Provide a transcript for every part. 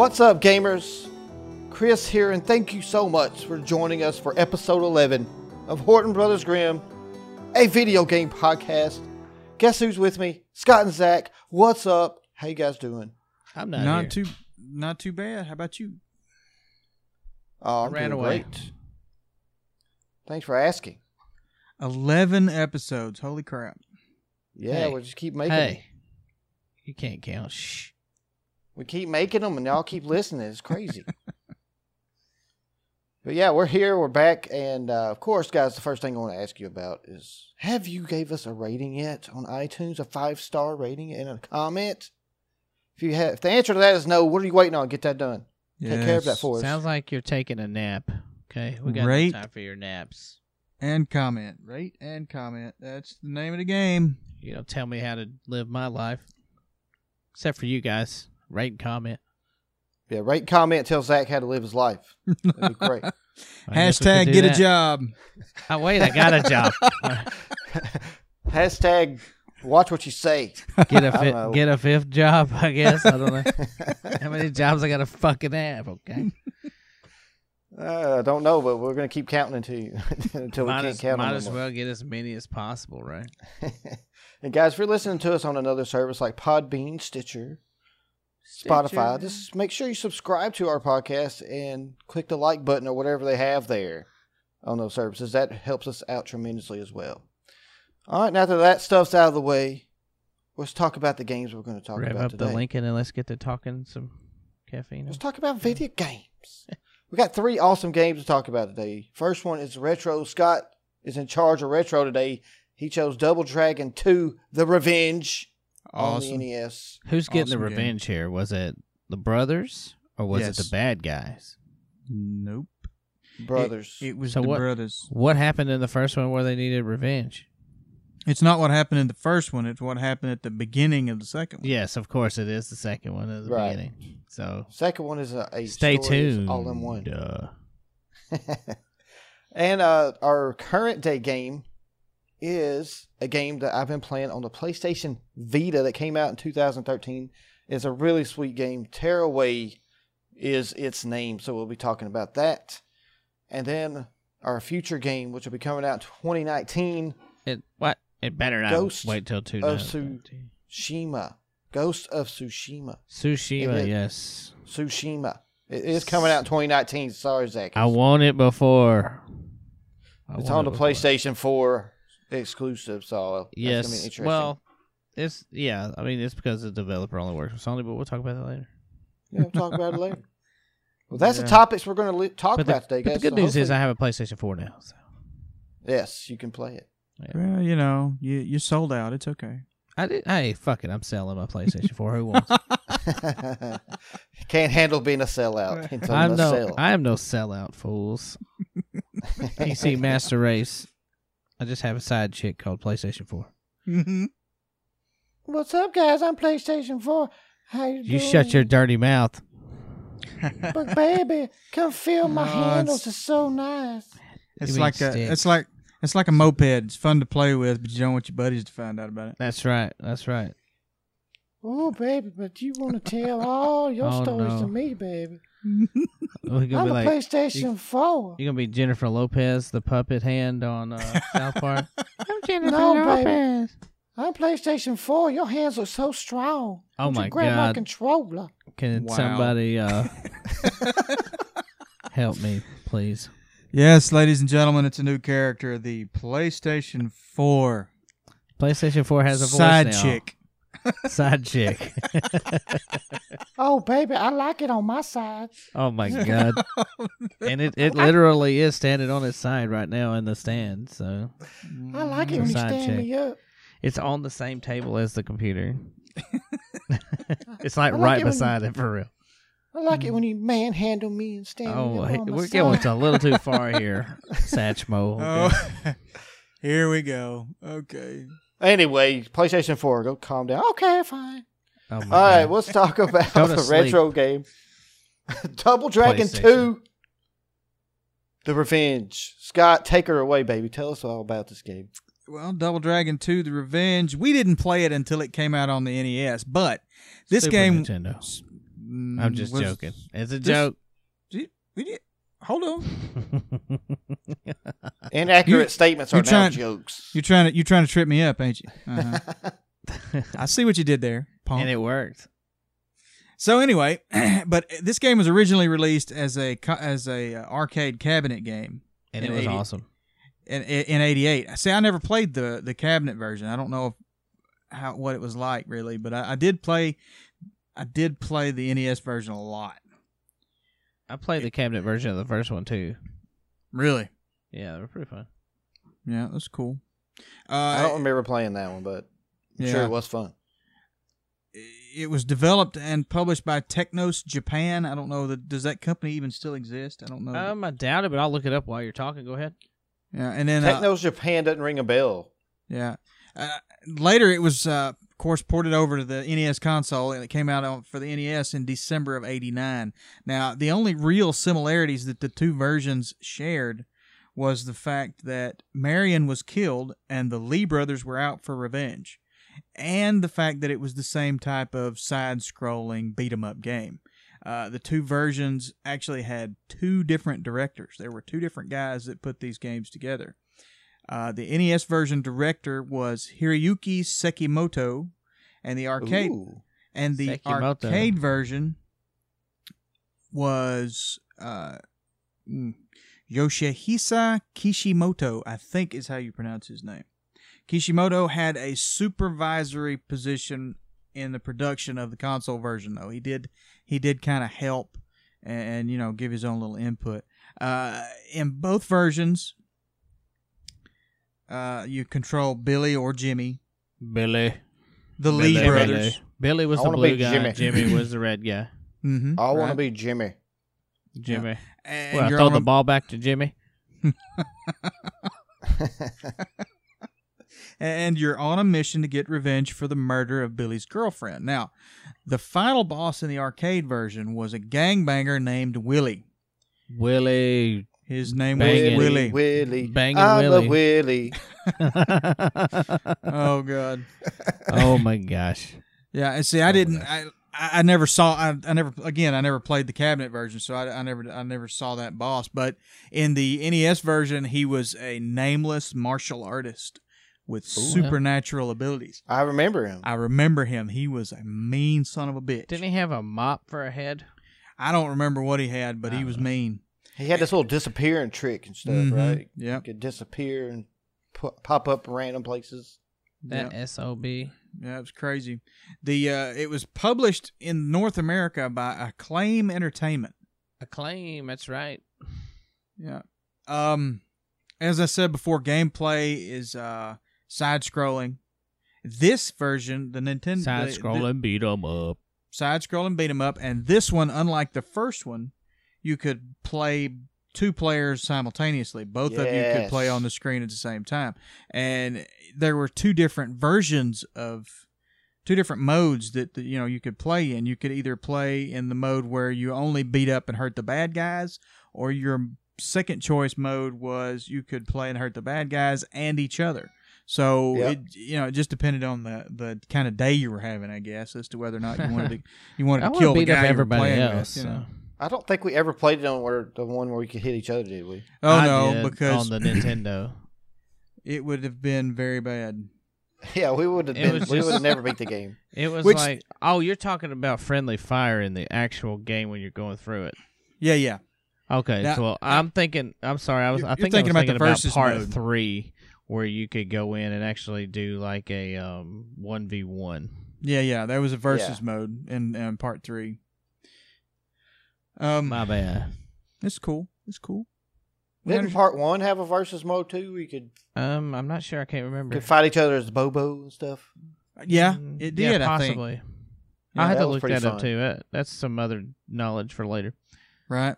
What's up, gamers? Chris here, and thank you so much for joining us for episode 11 of Horton Brothers Grimm, a video game podcast. Guess who's with me? Scott and Zach. What's up? How you guys doing? I'm not, Not, here. too, not too bad. How about you? Oh, I I'm ran doing away. great. Thanks for asking. Eleven episodes. Holy crap! Yeah, Hey. we just keep making Hey, them. you can't count. Shh. We keep making them, and y'all keep listening. It's crazy. but yeah, we're here. We're back, and uh, of course, guys, the first thing I want to ask you about is: Have you gave us a rating yet on iTunes? A five star rating and a comment. If you have, if the answer to that is no, what are you waiting on? Get that done. Take care of that for us. Sounds like you're taking a nap. Okay, we got Rate. no time for your naps. And comment, rate and comment. That's the name of the game. You don't tell me how to live my life. Except for you guys. Rate and comment. Yeah, rate, and comment, tell Zach how to live his life. That'd be great. I guess we Hashtag could do get a job. Oh, wait, I got a job. Hashtag watch what you say. Get a I don't fi- get a fifth job, I guess. I don't know. how many jobs I got to fucking have, okay? Uh, I don't know, but we're gonna keep counting until you, until we can't as, count might them as no more. well get as many as possible, right? and guys, if you're listening to us on another service like Podbean, Stitcher, Spotify, Stitcher. just make sure you subscribe to our podcast and click the like button or whatever they have there on those services. That helps us out tremendously as well. All right, now that that stuff's out of the way, let's talk about the games we're going to talk Rev about up today. the Lincoln and let's get to talking some caffeine. Let's talk about video games. we got three awesome games to talk about today. First one is Retro. Scott is in charge of Retro today. He chose Double Dragon 2 The Revenge on the NES. Who's getting the Awesome game. revenge here? Was it the brothers or was it the bad guys? Nope. Brothers. It, it was So the what- brothers. What happened in the first one where they needed revenge? It's not what happened in the first one. It's what happened at the beginning of the second one. Yes, of course it is the second one at the Right. beginning. So Second one is a, a stay story tuned. all in one. Uh, and uh, our current day game is a game that I've been playing on the PlayStation Vita that came out in 2013. It's a really sweet game. Tearaway is its name, so we'll be talking about that. And then our future game, which will be coming out in 2019, it what? It better not Ghost wait till two. of Tsushima. Ghost of Tsushima. Tsushima, It yes. Tsushima. It is coming out in 2019. Sorry, Zach. I want it before. I It's on it the before. PlayStation 4 exclusive, so that's gonna be Yes. interesting. Well, it's yeah. I mean, it's because the developer only works with Sony, but we'll talk about that later. Yeah, we'll talk about it later. Well, that's Yeah. the topics we're going to li- talk But the, about today, but guys. the good So news is I have a PlayStation 4 now. So. yes, you can play it. Well, you know, you you sold out. It's okay. I did. Hey, fuck it. I'm selling my PlayStation 4. Who wants? it? it. Can't handle being a sellout. I'm no. sell. I am no sellout, fools. PC Master Race. I just have a side chick called PlayStation 4. Mm-hmm. What's up, guys? I'm PlayStation 4. How you, You doing? shut your dirty mouth. But baby, come feel my No, handles. it's- It's so nice. It's You mean like a. It's like. It's like a moped. It's fun to play with, but you don't want your buddies to find out about it. That's right. That's right. Oh, baby, but you want to tell all your Oh, stories no. to me, baby. We're gonna I'm be like PlayStation 4. you're gonna be Jennifer Lopez, the puppet hand on uh, South Park. I'm Jennifer No, baby. Lopez. I'm PlayStation 4. Your hands are so strong. Oh Don't you my grab my God. controller. Can Wow. somebody uh, help me, please? Yes, ladies and gentlemen, it's a new character, the PlayStation 4 PlayStation 4 has a voice side now. chick. Side chick. Oh, baby, I like it on my side. oh my god. And it, it literally is standing on its side right now in the stand. So I like it when you stand chick. me up. it's on the same table as the computer. it's like like right it when- beside it for real. I like it when you mm. manhandle me and stand me Oh, up hey, my we're side. going a little too far here, Satchmo. Oh, here we go. Okay. Anyway, PlayStation 4, go calm down. Okay, fine. Oh All right, God. let's talk about Go the sleep. retro game. Double Dragon 2 The Revenge. Scott, take her away, baby. Tell us all about this game. Well, Double Dragon 2 The Revenge, we didn't play it until it came out on the NES, but this Super game Nintendo. Mm, I'm just was- joking. It's a this- joke. Did- we did- Hold on. Inaccurate You- statements are you're now trying- jokes. You're trying to you're trying to trip me up, ain't you? Uh-huh. I see what you did there, punk. and it worked. So anyway, but this game was originally released as a as a uh, arcade cabinet game And it was 80 awesome. in in '88. See, I never played the the cabinet version. I don't know if, how what it was like really, but I, I did play. I did play the NES version a lot. I played the cabinet version of the first one too. Really? Yeah, they were pretty fun. Yeah, that's cool. Uh, I don't remember playing that one, but I'm sure Yeah. it was fun. it was developed and published by Technos Japan. I don't know that does that company even still exist? I don't know. Um, I doubt it, but I'll look it up while you're talking. Go ahead. yeah, and then uh, Technos Japan doesn't ring a bell. yeah, uh, later it was uh, of course ported over to the NES console, and it came out for the NES in December of '89. Now, the only real similarities that the two versions shared was the fact that Marian was killed and the Lee brothers were out for revenge, and the fact that it was the same type of side-scrolling beat 'em up game. Uh, the two versions actually had two different directors. There were two different guys that put these games together. Uh, the NES version director was Hiroyuki Sekimoto, and the arcade Ooh. and the Sekimoto. arcade version was uh, mm, Yoshihisa Kishimoto, I think is how you pronounce his name. Kishimoto had a supervisory position in the production of the console version, though he did he did kind of help and, and you know give his own little input. Uh, in both versions, uh, you control Billy or Jimmy, Billy. the Lee brothers. Billy. Billy was I the wanna blue guy. Jimmy. Jimmy was the red guy. Mm-hmm, I want to be Jimmy. Jimmy. And Well, I you're throw on the a- ball back to Jimmy. and you're on a mission to get revenge for the murder of Billy's girlfriend. Now, the final boss in the arcade version was a gangbanger named Willie. Willie. His name Bangin'. was Willie. Willie. Bangin' I love Willie. Willie. Oh God. oh my gosh. Yeah, and see, I oh, didn't. I, I I never saw. I, I never. Again, I never played the cabinet version, so I, I never. I never saw that boss. But in the NES version, he was a nameless martial artist with Ooh. supernatural abilities. I remember him. I remember him. He was a mean son of a bitch. Didn't he have a mop for a head? I don't remember what he had, but he was uh, mean. He had this little disappearing trick and stuff, Mhm. right? Yeah. He could disappear and pu- pop up in random places. That SOB. Yeah, it was crazy. The uh, it was published in North America by Acclaim Entertainment. Acclaim, that's right. Yeah. Um, as I said before, gameplay is uh side scrolling. This version, the Nintendo Side scrolling, beat 'em up. side scrolling beat 'em up, and this one, unlike the first one, you could play two players simultaneously. Both of you could play on the screen at the same time, and there were two different versions of two different modes that, that you know you could play in. You could either play in the mode where you only beat up and hurt the bad guys, or your second choice mode was you could play and hurt the bad guys and each other. So Yep. it you know it just depended on the the kind of day you were having, I guess, as to whether or not you wanted to you wanted to kill the beat up guy you were everybody playing else. with. You know? so. I don't think we ever played it on where the one where we could hit each other, did we? Oh I no, did because on the Nintendo. it would have been very bad. Yeah, we would have It been. was We would have never beat the game. It was Which- like, oh, you're talking about friendly fire in the actual game when you're going through it. Yeah, yeah. Okay, Now, so well, I'm thinking. I'm sorry. I was. You're- I you're think thinking I about was the thinking about, versus part mode. three, where you could go in and actually do like a um one v one. Yeah, yeah. There was a versus mode in, in part three. Um, My bad. it's cool. It's cool. We Didn't under- part one have a versus mode too? We could Um, I'm not sure. I can't remember. could fight each other as Bobo and stuff. yeah, Mm, it yeah, did. I think. possibly. Yeah, I had that to was look pretty that up fun. too. That, that's some other knowledge for later. Right.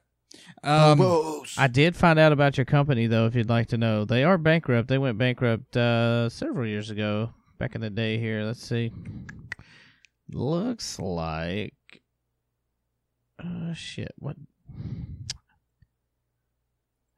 Um, Bobos. I did find out about your company though. If you'd like to know, they are bankrupt. They went bankrupt uh, several years ago. Back in the day, here. Let's see. Looks like. Uh, shit. What?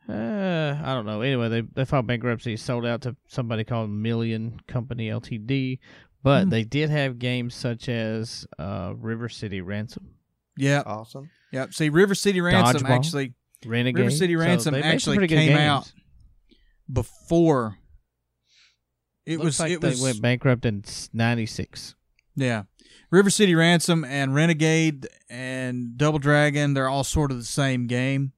Uh, I don't know. Anyway, they they filed bankruptcy, sold out to somebody called Million Company Ltd. But Hmm. they did have games such as uh, River City Ransom, Yeah, Awesome. Yep. See, River City Ransom Dodgeball. actually Renegade. River City Ransom they made some actually came out before. It Looks was. like it they was. went bankrupt in '96. Yeah. River City Ransom and Renegade and Double Dragon, they're all sort of the same game.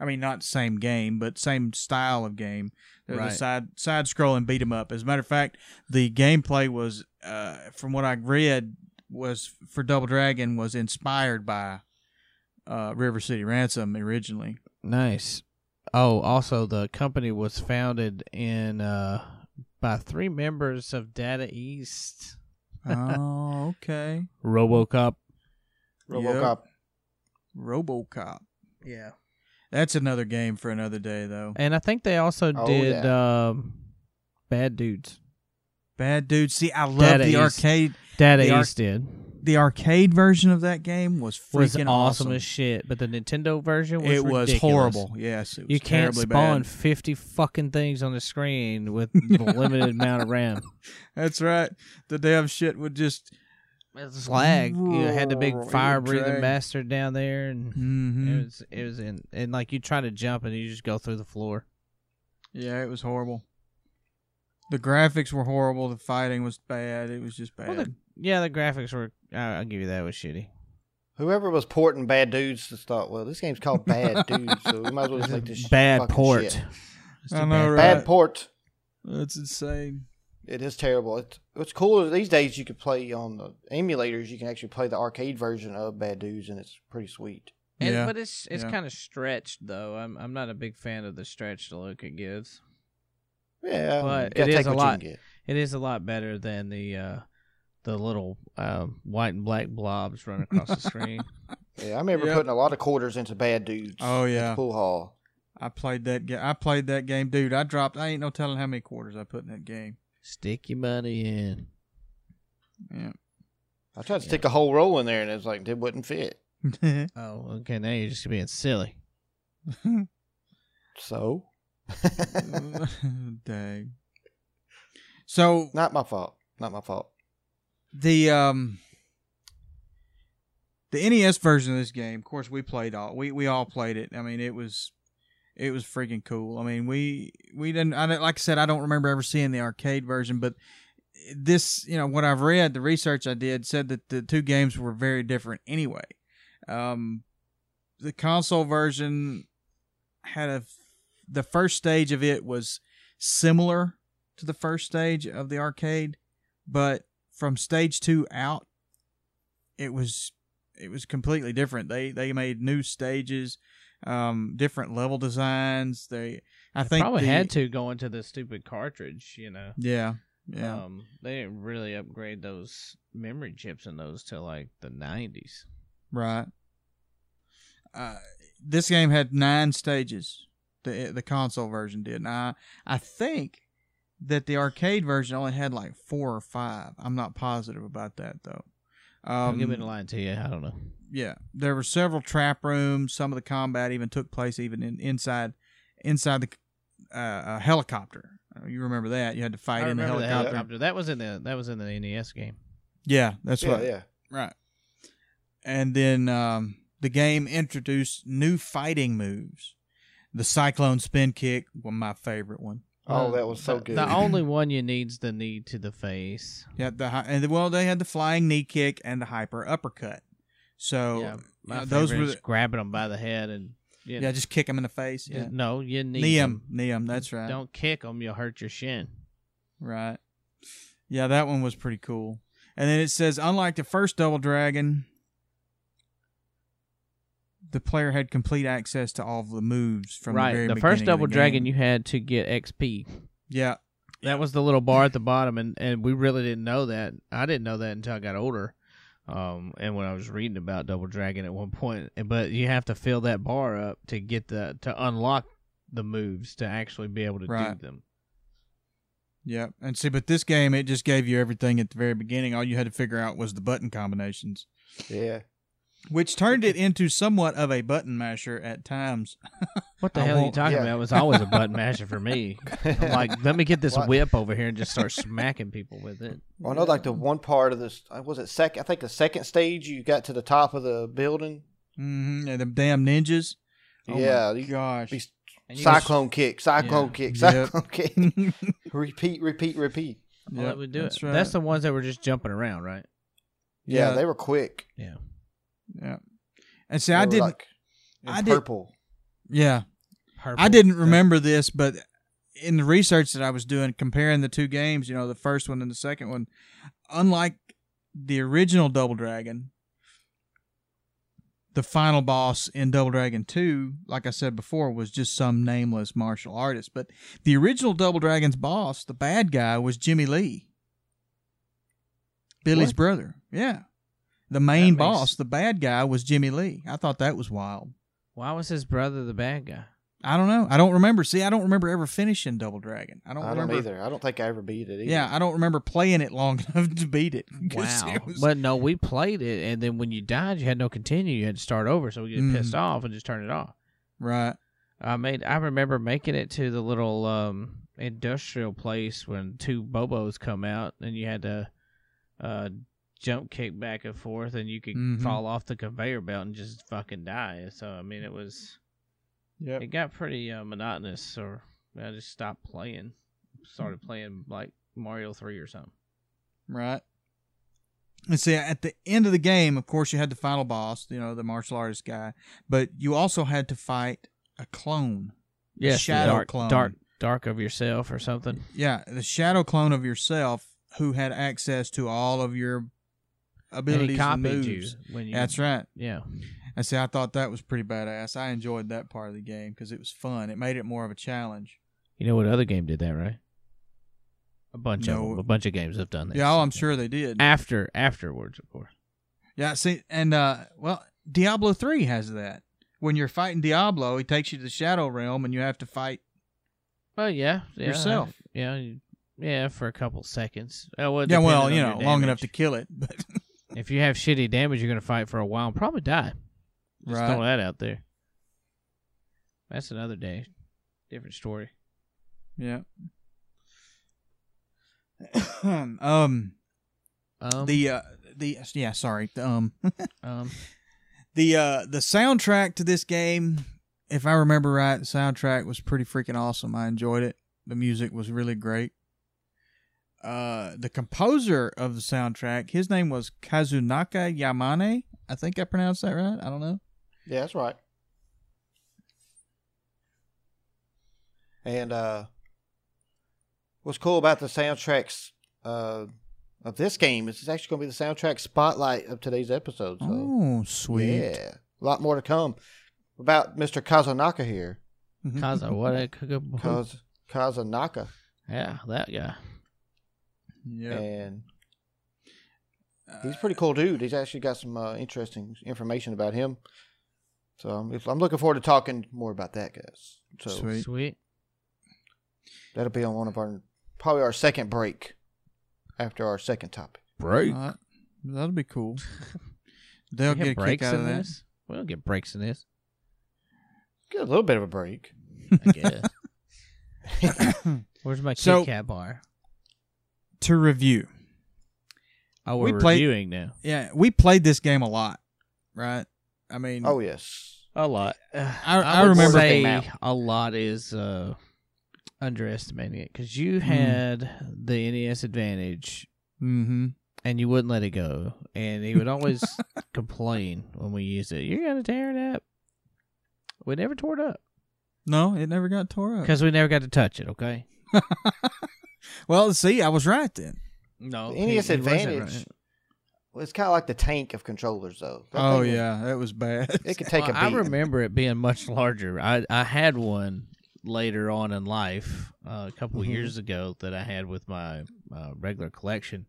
I mean, not same game, but same style of game. They're Right. the side side scrolling beat 'em up. As a matter of fact, the gameplay was, uh, from what I read, was for Double Dragon was inspired by uh, River City Ransom originally. Nice. Oh, also the company was founded in uh, by three members of Data East. Oh, okay. RoboCop. RoboCop. RoboCop. Yeah. That's another game for another day, though. And I think they also Oh, did um, Bad Dudes. Bad Dudes. See, I love Data the East. arcade. Data The arc- East did. The arcade version of that game was Was freaking awesome, as shit, but the Nintendo version was it was ridiculous. horrible. Yes, it was You can't spawn bad. fifty fucking things on the screen with the limited amount of RAM. That's right. The damn shit would just. It's lag. You had the big fire breathing bastard down there, and hmm it was it was in and like you try to jump and you just go through the floor. Yeah, it was horrible. The graphics were horrible. The fighting was bad. It was just bad. Well, the, yeah, the graphics were. I- I'll give you that was shitty. Whoever was porting Bad Dudes just thought, well, this game's called Bad Dudes, so we might as well just make this Bad fucking port. shit. It's I know, bad. right? Bad port. That's insane. It is terrible. It's what's cool is these days you can play on the emulators. You can actually play the arcade version of Bad Dudes, and it's pretty sweet. And, Yeah. But it's it's Yeah. kind of stretched though. I'm I'm not a big fan of the stretch stretched look it gives. Yeah, But it is a lot- It is a lot better than the uh, the little um, white and black blobs running across the screen. Yeah, I remember Yep. putting a lot of quarters into Bad Dudes. Oh, at the yeah. pool hall. I played that game. I played that game, dude. I dropped. I ain't no telling how many quarters I put in that game. Stick your money in. Yeah. I tried to stick a whole roll in there, and it was like it wouldn't fit. Oh, okay. Now you're just being silly. So, Dang. So not my fault. Not my fault. The um the NES version of this game, of course, we played all we we all played it. I mean, it was it was freaking cool. I mean, we we didn't. I didn't- like I said, I don't remember ever seeing the arcade version, but this, you know, what I've read, the research I did said that the two games were very different anyway. Um, the console version had a the first stage of it was similar to the first stage of the arcade, but from stage two out, it was it was completely different. They they made new stages, um, different level designs. They I think Probably the- had to go into the stupid cartridge. You know. Yeah, yeah. Um, they didn't really upgrade those memory chips in those till like the '90s. Right. Uh, this game had nine stages. The the console version did. I I think that the arcade version only had like four or five. I'm not positive about that though. Um, give me a line to you. I don't know. yeah, there were several trap rooms. Some of the combat even took place even in, inside inside the uh, a helicopter. Uh, You remember that? You had to fight I in the helicopter. the helicopter. That was in the that was in the NES game. Yeah, that's yeah, right. yeah. Right. And then um, the game introduced new fighting moves. The Cyclone Spin Kick was my favorite one. Oh, that was so good. The only one you need's the knee to the face. Yeah, the hi- and well they had the flying knee kick and the hyper uppercut. So yeah, my uh, those favorite were is the, grabbing them by the head and you yeah, just kick them in the face. just- Yeah, no, you knee knee 'em. him, knee him. That's right. Don't kick them; you'll hurt your shin. Right. Yeah, that one was pretty cool. And then it says, unlike the first Double Dragon, the player had complete access to all of the moves from right. the very the beginning first of Double the Dragon, game. you had to get XP. yeah, That was the little bar at the bottom, and, and we really didn't know that. I didn't know that until I got older. Um, and when I was reading about Double Dragon at one point, but you have to fill that bar up to get the to unlock the moves to actually be able to Right. do them. yeah. And see, but this game it just gave you everything at the very beginning. All you had to figure out was the button combinations. Yeah. Which turned it into somewhat of a button masher at times. What the I hell are you talking yeah. about? It was always a button masher for me. I'm like, let me get this What? whip over here and just start smacking people with it. Well, I know like the one part of this uh, was it second. I think the second stage you got to the top of the building. Mm-hmm. And them damn ninjas. Oh yeah, you- gosh. these And you cyclone kick, cyclone Yeah. kick, Yep. cyclone kick. repeat, repeat, repeat. Well, Yep, that would do that's it. right. That's the ones that were just jumping around, right? Yeah, Yeah. they were quick. Yeah. Yeah. And see, They I didn't. like, in I did- purple. yeah, Purple. I didn't remember this, but in the research that I was doing, comparing the two games, you know, the first one and the second one, unlike the original Double Dragon, the final boss in Double Dragon 2, like I said before, was just some nameless martial artist. But the original Double Dragon's boss, the bad guy, was Jimmy Lee, Billy's What? brother. Yeah. The main makes- boss, the bad guy, was Jimmy Lee. I thought that was wild. Why was his brother the bad guy? I don't know. I don't remember. See, I don't remember ever finishing Double Dragon. I don't I don't remember. either. I don't think I ever beat it either. Yeah, I don't remember playing it long enough to beat it. Wow. it was- But no, we played it, and then when you died, you had no continue. You had to start over, so we get pissed Mm. off and just turn it off. right. I made. I remember making it to the little um, industrial place when two Bobos come out, and you had to uh, jump kick back and forth, and you could Mhm. fall off the conveyor belt and just fucking die. So I mean, it was. Yep. It got pretty uh, monotonous, or I just stopped playing. Started playing like Mario Three or something. Right. And see, at the end of the game, of course, you had the final boss, you know, the martial artist guy, but you also had to fight a clone. Yeah, shadow dark, clone. dark, dark of yourself or something. Yeah, the shadow clone of yourself who had access to all of your And abilities he and, copied you when you. That's right. Yeah. I see. I thought that was pretty badass. I enjoyed that part of the game because it was fun. It made it more of a challenge. You know what other game did that, right? A bunch of them. A bunch of games have done that. Yeah, oh, I'm sure they did. After, afterwards, of course. Yeah, see, and uh, well, Diablo three has that. When you're fighting Diablo, he takes you to the Shadow Realm, and you have to fight. Well, yeah, yeah Yourself. Yeah, yeah, for a couple seconds. Uh, well, yeah, well, you know, long enough to kill it. But If you have shitty damage, you're gonna fight for a while and probably die. Just Right. throw that out there. That's another day, different story. yeah. um. Um, The uh the yeah sorry the, um um, the uh the soundtrack to this game if I remember right the soundtrack was pretty freaking awesome I enjoyed it the music was really great uh the composer of the soundtrack his name was Kazunaka Yamane I think I pronounced that right I don't know Yeah, that's right. And uh, what's cool about the soundtracks uh, of this game is it's actually going to be the soundtrack spotlight of today's episode. So, oh sweet yeah, a lot more to come about Mr. Kazunaka here. Kaza, what a Kaz Kazanaka, yeah, that guy. Yeah and he's a pretty cool dude. He's actually got some uh, interesting information about him. So I'm, I'm looking forward to talking more about that, guys. So Sweet. Sweet. That'll be on one of our probably our second break after our second topic. Break. Uh, that'll be cool they'll We get a kick breaks out in of that this. We don't get breaks in this. Get a little bit of a break. I guess. Where's my So- Kit Kat bar? To review Oh, we're we played- reviewing now. yeah we played this game a lot right I mean oh yes, A lot. I- I would remember- say a lot is uh, underestimating it because you Hmm. had the NES Advantage mm-hmm and you wouldn't let it go, and he would always complain when we used it. You're gonna tear it up. We never tore it up No, it never got tore up. because we never got to touch it. Okay. Well, see, I was right then. No, The NES Advantage. Well, it's kind of like the tank of controllers, though. That Oh thing was- yeah, that was bad. it could take Well, a I beat. remember it being much larger. I I had one later on in life, uh, a couple Mhm. years ago, that I had with my uh, regular collection.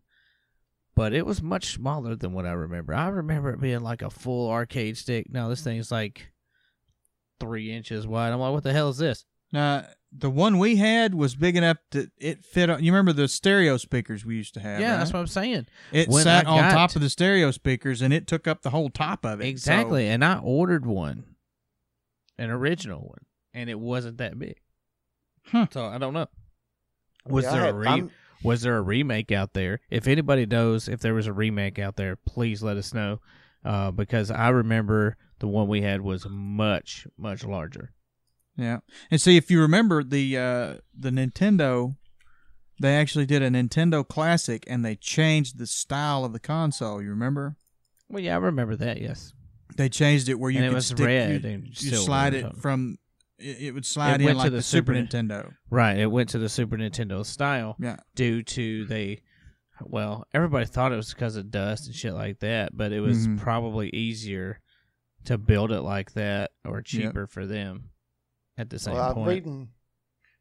But it was much smaller than what I remember. I remember it being like a full arcade stick. Now this thing's like three inches wide. I'm like, what the hell is this? Now, the one we had was big enough that it fit on. You remember the stereo speakers we used to have? yeah, right? that's what I'm saying. It when sat I on got- top of the stereo speakers, and it took up the whole top of it. So- Exactly. And I ordered one, an original one, and it wasn't that big. Huh. So I don't know. Was Yeah, I there a re- I'm- was there a remake out there? If anybody knows if there was a remake out there, please let us know. Uh, because I remember the one we had was much much larger. Yeah, and see if you remember the uh, the Nintendo, they actually did a Nintendo Classic, and they changed the style of the console. You remember? Well, yeah, I remember that. Yes, They changed it where you and it could was stick, red You, and you slide it from. It, it would slide It in went to like the the Super Nintendo. right. It went to the Super Nintendo style. Yeah. due to they well everybody thought it was because of dust and shit like that but it was Mhm. probably easier to build it like that or cheaper for them at the same well, I'm point reading.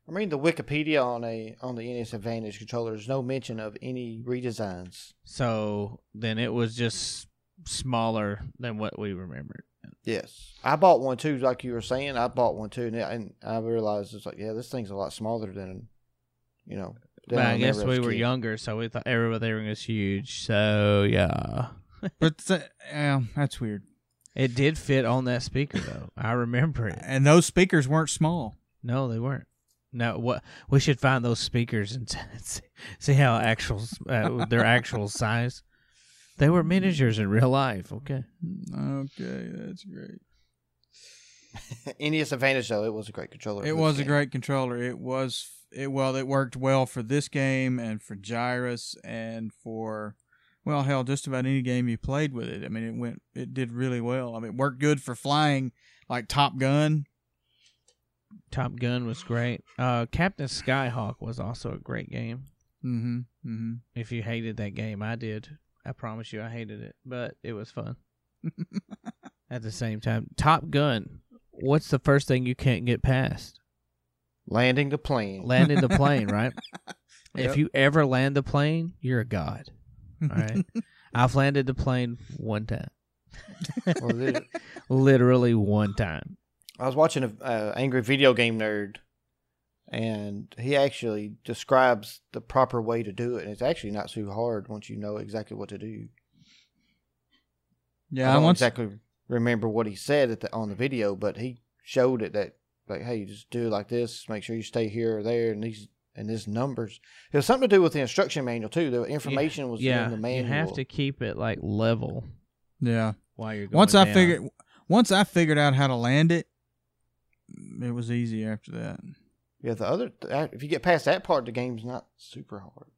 I'm reading the Wikipedia on a on the NES Advantage controller. There's no mention of any redesigns. so then it was just smaller than what we remembered Yes, I bought one too. Like you were saying, I bought one too, and, and I realized it's like, yeah, this thing's a lot smaller than, you know. than but i remember guess we were kid. younger so we thought everything was huge so yeah But th- yeah, that's weird. It did fit on that speaker though i remember it And those speakers weren't small. No, they weren't. No, what we should find those speakers and see, see how actual uh, their actual size. They were miniatures in real life. Okay. Okay, that's great. NES Advantage though, it was a great controller. It was this a great controller. It was it well. It worked well for this game and for Gyruss and for well, hell, just about any game you played with it. I mean, it went. It did really well. I mean, it worked good for flying, like Top Gun. Top Gun was great. Uh, Captain Skyhawk was also a great game. Mm-hmm. Mm-hmm. If you hated that game, I did. I promise you, I hated it, but it was fun. At the same time, Top Gun. What's the first thing you can't get past? landing the plane. Landing the plane, right? Yep. If you ever land the plane, you're a god. All right. I've landed the plane one time. Well, Literally one time. I was watching a uh, angry video game nerd, and he actually describes the proper way to do it, and it's actually not too hard once you know exactly what to do. yeah, I I don't once. exactly remember what he said at the, on the video, but he showed it that like, hey, you just do it like this. Make sure you stay here or there, and these and these numbers. It was something to do with the instruction manual too. The information was yeah, in the manual. you have to keep it like level Yeah. while you're going Once I figured, once I figured out how to land it, it was easy after that. Yeah, the other if you get past that part, the game's not super hard.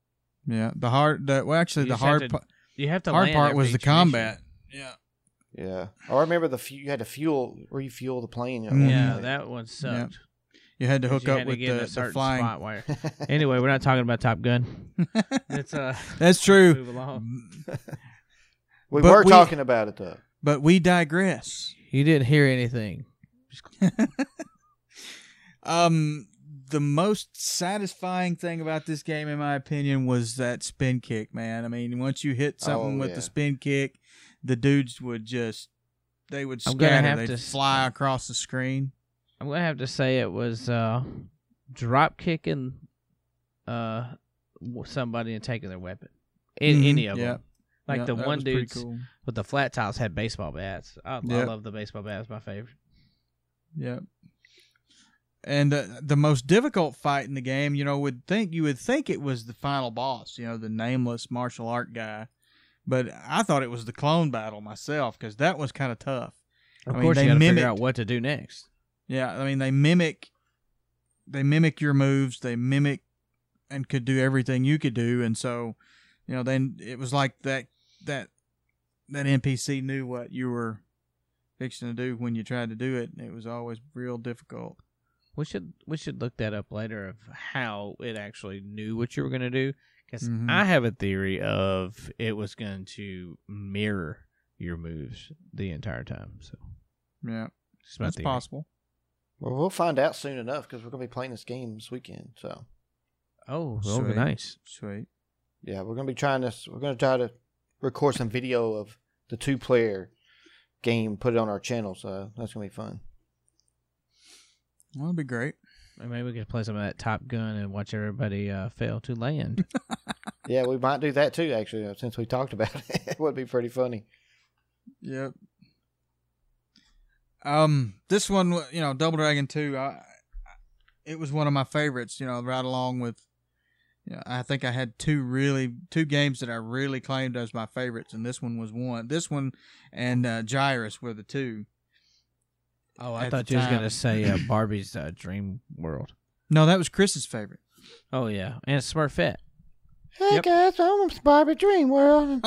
Yeah, the hard. The, well, actually, You the hard part. you have to Hard land part was the each mission. combat. Yeah. Yeah, I remember the fu- you had to fuel refuel the plane. at Mm. Yeah, that one sucked. You had to hook up with the, a the certain flying. spot where- Anyway, we're not talking about Top Gun. Let's uh That's true. we But were we- talking about it though. But we digress. You didn't hear anything. Um, the most satisfying thing about this game, in my opinion, was that spin kick. Man, I mean, once you hit something Oh, with yeah. the spin kick, the dudes would just they would I'm gonna scatter. have They'd to fly across the screen. I'm gonna have to say it was uh drop kicking uh somebody and taking their weapon. In, Mhm, Any of yeah. them. Like Yeah, the one dude Cool. with the flat tops had baseball bats. I, I love the baseball bats. My favorite. Yep. And uh, the most difficult fight in the game, you know, would think you would think it was the final boss, you know, the nameless martial art guy, but I thought it was the clone battle myself because that was kind of tough. Of I mean, course, they you got to figure out what to do next. Yeah, I mean they mimic, they mimic your moves, they mimic, and could do everything you could do, and so, you know, then it was like that that that NPC knew what you were fixing to do when you tried to do it. and It was always real difficult. We should we should look that up later of how it actually knew what you were going to do because Mhm. I have a theory of it was going to mirror your moves the entire time. So Yeah, just that's possible. Well, we'll find out soon enough because we're gonna be playing this game this weekend. So Oh, oh, Sweet. nice. Sweet. yeah, we're gonna be trying this. We're gonna try to record some video of the two player game, put it on our channel. So that's gonna be fun. Well, that'd be great. Maybe we could play some of that Top Gun and watch everybody uh, fail to land. Yeah, we might do that too. Actually, uh, since we talked about it, it would be pretty funny. Yep. Um, this one, you know, Double Dragon Two, I, it was one of my favorites. You know, right along with, you know, I think I had two really two games that I really claimed as my favorites, and this one was one. This one and uh, Gyruss were the two. oh, I thought you was gonna say uh, Barbie's uh, Dream World. No, that was Chris's favorite. Oh yeah, and Smurfette. Hey Yep. guys, I'm Barbie Dream World.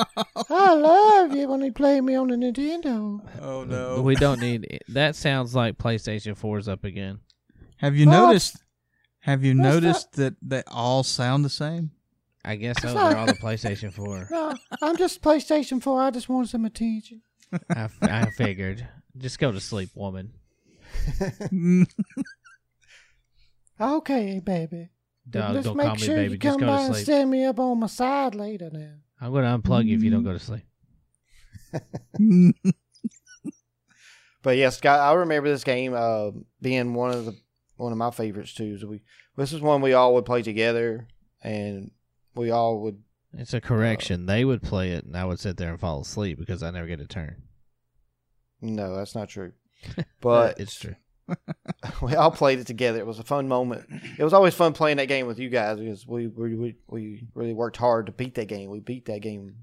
I love you when they play me on the Nintendo. Oh no, We don't need. That sounds like PlayStation 4's up again. Have you What? noticed? Have you What's noticed that they all sound the same? I guess so. They're all the PlayStation 4. No, I'm just PlayStation 4. I just want some attention. I figured. Just go to sleep, woman. Okay, baby. Dog, just don't make call me sure baby. you Just come go by to and sleep. stand me up on my side later now. I'm going to unplug you if you don't go to sleep. But yes, Scott, I remember this game uh, being one of the one of my favorites too. So we this is one we all would play together, and we all would. It's a correction. they would play it, and I would sit there and fall asleep because I never get a turn. No, that's not true. But it's true. we all played it together. It was a fun moment. It was always fun playing that game with you guys because we we we, we really worked hard to beat that game. We beat that game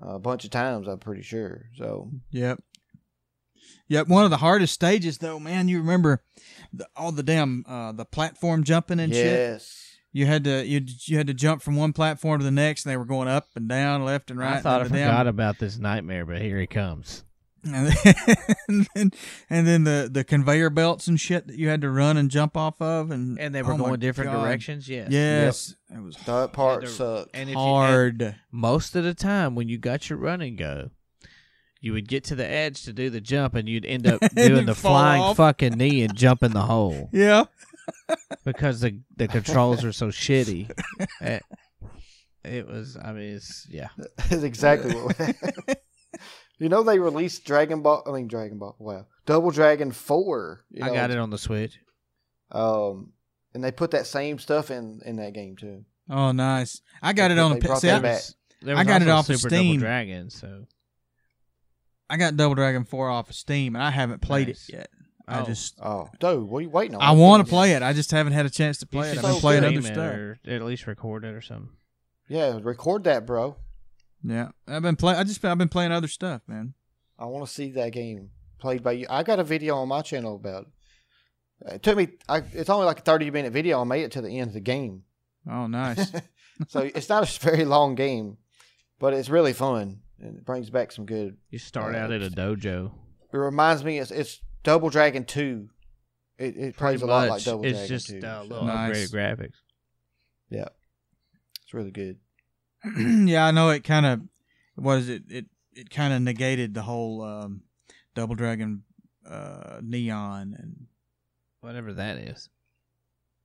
a bunch of times. I'm pretty sure. So Yep. Yep. One of the hardest stages, though, man. You remember the, all the damn uh, the platform jumping and shit. yes, You had to you you had to jump from one platform to the next, and they were going up and down, left and right. I thought I and then forgot about this nightmare, but here he comes. And then, and then the the conveyor belts and shit that you had to run and jump off of, and And they were oh going different God. directions. Yes. Yes, it was that part Yeah, they're- sucked. And if you, and hard. most of the time when you got your run and go, you would get to the edge to do the jump, and you'd end up doing the flying off. fucking knee and jumping the hole yeah. because the the controls are so shitty. Eh, It was. I mean, it's yeah. That's exactly what. You know they released Dragon Ball. I mean Dragon Ball. Wow, Double Dragon Four. You I got it on the Switch. Um, and they put that same stuff in in that game too. Oh, nice. I got They it on they the. brought See, that I, back. I got it also off of Super Steam. Double Dragon, so I got Double Dragon Four off of Steam, and I haven't played Nice. it yet. I Oh. just Oh, dude, what are you waiting on? I want to play it. I just haven't had a chance to play it. I've been so playing good. other stream it stuff. or at least record it or something. Yeah, record that, bro. Yeah, I've been playing. I just I've been playing other stuff, man. I want to see that game played by you. I got a video on my channel about it. It took me. I, it's only like a thirty minute video. I made it to the end of the game, Oh, nice. so it's not a very long game, but it's really fun and it brings back some good. You start Uh, out at a dojo. It reminds me, it's, it's Double Dragon Two. It, it plays Pretty a lot like. Double It's Dragon just Two. uh, so, little Nice. upgraded graphics. yeah, it's really good. yeah, I know it kind of what is it? It it kind of negated the whole um, Double Dragon uh, Neon and Whatever that is.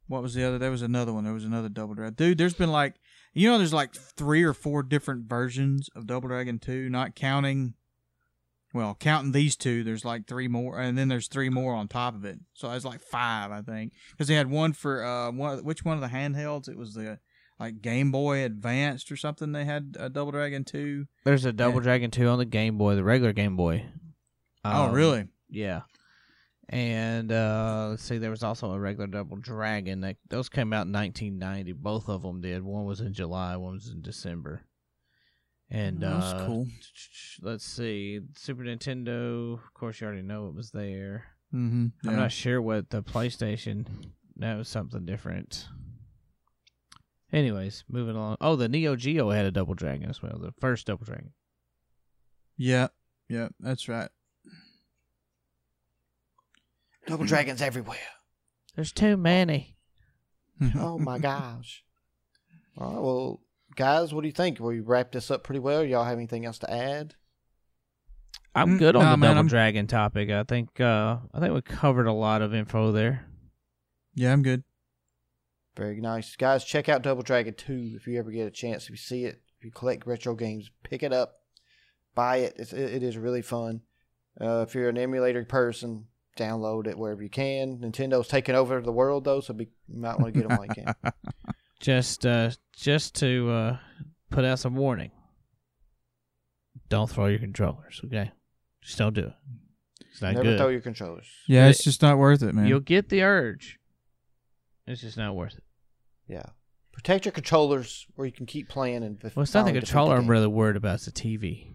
what was the other? There was another one. There was another Double Dragon. Dude, there's been like you know, there's like three or four different versions of Double Dragon Two, not counting. Well, counting these two, there's like three more, and then there's three more on top of it. So it's like five, I think, because they had one for uh, one. Which one of the handhelds? It was the like Game Boy Advanced or something. They had a Double Dragon Two. There's a Double Yeah. Dragon 2 on the Game Boy, the regular Game Boy. oh, Um, really? Yeah. And uh, let's see, there was also a regular Double Dragon. That those came out in 1990. Both of them did. One was in July, one was in December. And Oh, that's uh, cool. Let's see, Super Nintendo. Of course, you already know it was there. Mm-hmm. I'm not sure what the PlayStation. That was something different. Anyways, moving along. Oh, the Neo Geo had a Double Dragon as well. The first Double Dragon. Yeah, yeah, that's right. Double Dragons everywhere. There's too many. oh my gosh. All right, well, guys, what do you think? We wrapped this up pretty well. Y'all have anything else to add? I'm Mm, good on nah, the man, Double I'm- Dragon topic. I think uh I think we covered a lot of info there. Yeah, I'm good. Very nice. Guys, check out Double Dragon 2 if you ever get a chance. If you see it, if you collect retro games, pick it up, buy it. It's, it, it is really fun. Uh, if you're an emulator person, download it wherever you can. Nintendo's taking over the world though, so be, you might want to get them while you can. Just uh just to uh put out some warning. Don't throw your controllers, okay? Just don't do it. It's not Never good. throw your controllers. yeah, it's just not worth it, man. You'll get the urge. It's just not worth it. Yeah. Protect your controllers where you can keep playing and. Well, it's not the controller I'm really worried about. It's the TV.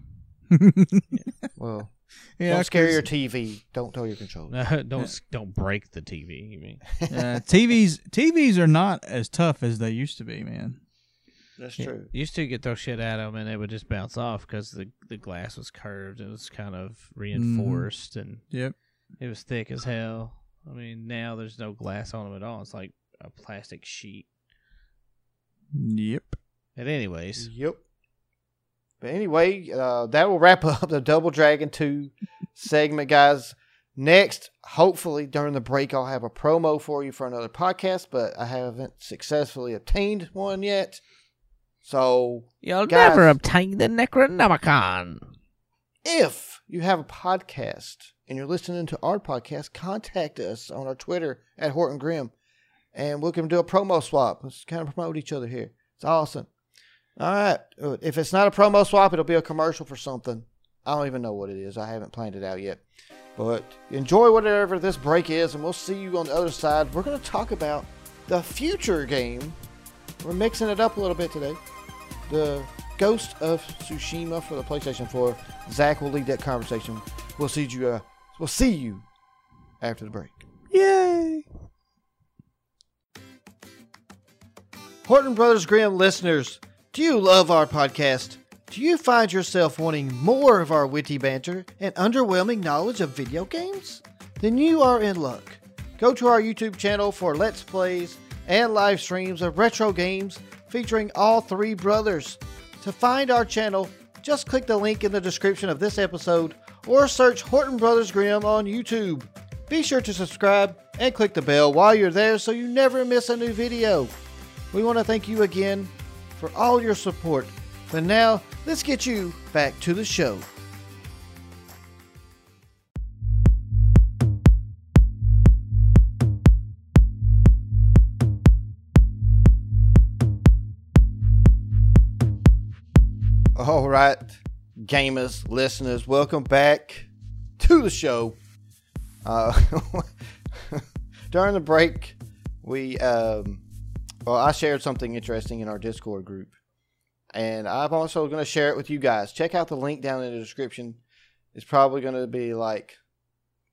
Well, yeah, don't scare 'cause, your TV. Don't throw your controller. don't s don't break the TV. You mean? uh, TVs TVs are not as tough as they used to be, man. That's Yeah, true. Used to get throw shit at them and it would just bounce off because the the glass was curved. And it was kind of reinforced and Yep. it was thick as hell. I mean, now there's no glass on them at all. It's like a plastic sheet. Yep. But anyways, Yep. But anyway, uh, that will wrap up the Double Dragon 2 segment, guys. Next, hopefully during the break, I'll have a promo for you for another podcast, but I haven't successfully obtained one yet. So you'll Guys. never obtain the Necronomicon. if you have a podcast and you're listening to our podcast, contact us on our Twitter at Horton Grimm, and we can do a promo swap. Let's kind of promote each other here. It's awesome. All right. Uh, If it's not a promo swap, it'll be a commercial for something. I don't even know what it is. I haven't planned it out yet. But enjoy whatever this break is, and we'll see you on the other side. We're going to talk about the future game. We're mixing it up a little bit today. The Ghost of Tsushima for the PlayStation 4. Zach will lead that conversation. We'll see you. Uh, we'll see you after the break. Yay. Horton Brothers Grimm listeners, do you love our podcast? Do you find yourself wanting more of our witty banter and underwhelming knowledge of video games? Then you are in luck. Go to our YouTube channel for Let's Plays and live streams of retro games featuring all three brothers. To find our channel, just click the link in the description of this episode or search Horton Brothers Grimm on YouTube. Be sure to subscribe and click the bell while you're there so you never miss a new video. We want to thank you again for all your support. But now, let's get you back to the show. All right, gamers, listeners, welcome back to the show. Uh, during the break, we um, well, I shared something interesting in our Discord group, and I'm also going to share it with you guys. Check out the link down in the description. It's probably going to be like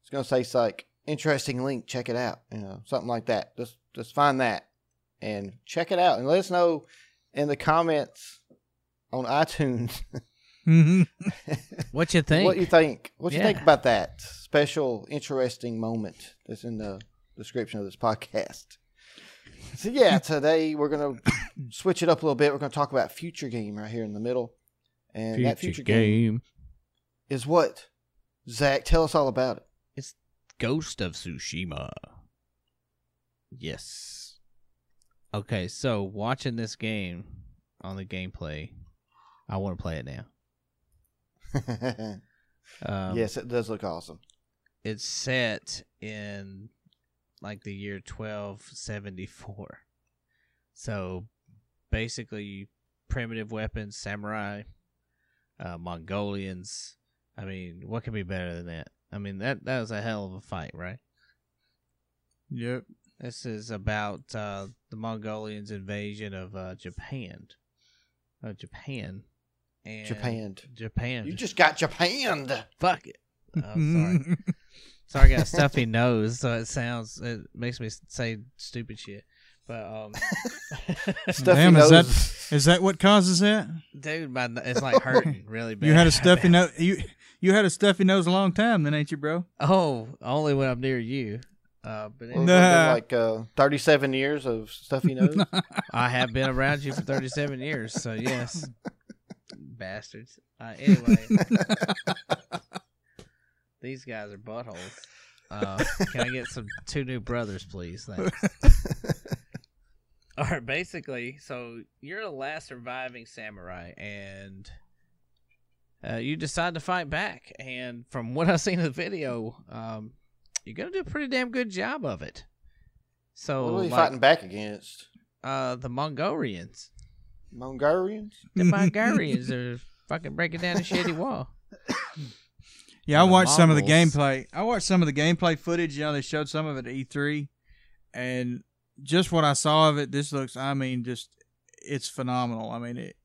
it's going to say it's like interesting link. Check it out, you know, something like that. Just just find that and check it out, and let us know in the comments on iTunes mm-hmm. What you think? what you think. What you think about that special, interesting moment that's in the description of this podcast. So yeah, today we're gonna switch it up a little bit. We're gonna talk about future game right here in the middle, and that future game is what Zach. Tell us all about it. It's Ghost of Tsushima. Yes. Okay, so watching this game on the gameplay, I want to play it now. Um, yes, it does look awesome. It's set in like the year 1274. So basically, primitive weapons, samurai, uh, Mongolians. I mean, what could be better than that? I mean, that that was a hell of a fight, right? Yep. This is about uh, the Mongolians' invasion of uh, Japan. Of Japan. And Japan. Japan. You just got Japan. fuck it. Oh, sorry. sorry, I got a stuffy nose, so it sounds it makes me say stupid shit. But um, Stuffy Damn, is that- nose. Is that what causes that? dude, my it's like hurting really bad. You had a stuffy nose. You you had a stuffy nose a long time, then, ain't you, bro? Oh, only when I'm near you. Uh, but anyway, it's been Nah. like uh, 37 years of stuffy nose. I have been around you for 37 years, so yes, bastards. Uh, anyway, these guys are buttholes. Uh, can I get some two new brothers, please? Thanks. All right, basically, so you're the last surviving samurai, and uh, you decide to fight back. And from what I've seen in the video, um, you're gonna do a pretty damn good job of it. So what are we like, fighting back against? uh, the Mongolians, Mongolians? the Mongolians are fucking breaking down the shitty wall. Yeah, I the watched some of the gameplay. I watched some of the gameplay footage. You know, they showed some of it at E3, and just what I saw of it, this looks. I mean, just it's phenomenal. I mean, it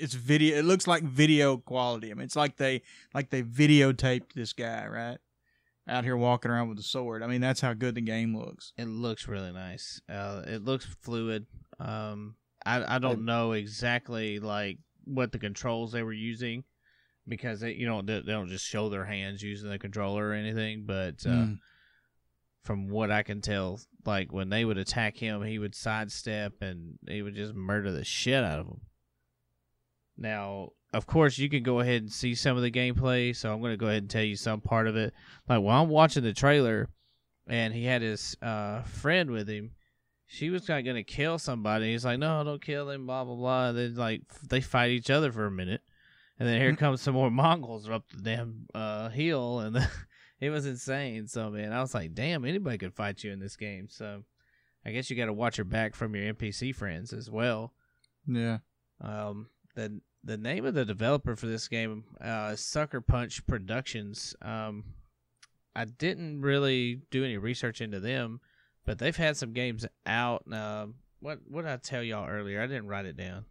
it's video. It looks like video quality. I mean, it's like they like they videotaped this guy right out here walking around with a sword. I mean, that's how good the game looks. It looks really nice. Uh, it looks fluid. Um, I I don't know exactly like what the controls they were using because they you know they, they don't just show their hands using the controller or anything, but uh, Mm. from what I can tell, like when they would attack him, he would sidestep and he would just murder the shit out of them. Now, of course, you can go ahead and see some of the gameplay, so I'm going to go ahead and tell you some part of it. Like while I'm watching the trailer, and he had his uh, friend with him, she was like going to kill somebody. He's like, "No, don't kill him." Blah blah blah. And then like they fight each other for a minute, and then here comes some more Mongols up the damn uh, hill, and it was insane. So man, I was like, "Damn, anybody could fight you in this game." So I guess you got to watch your back from your NPC friends as well. Yeah. Um, the the name of the developer for this game uh, is Sucker Punch Productions. Um, I didn't really do any research into them, but they've had some games out. Um, what what did I tell y'all earlier? I didn't write it down.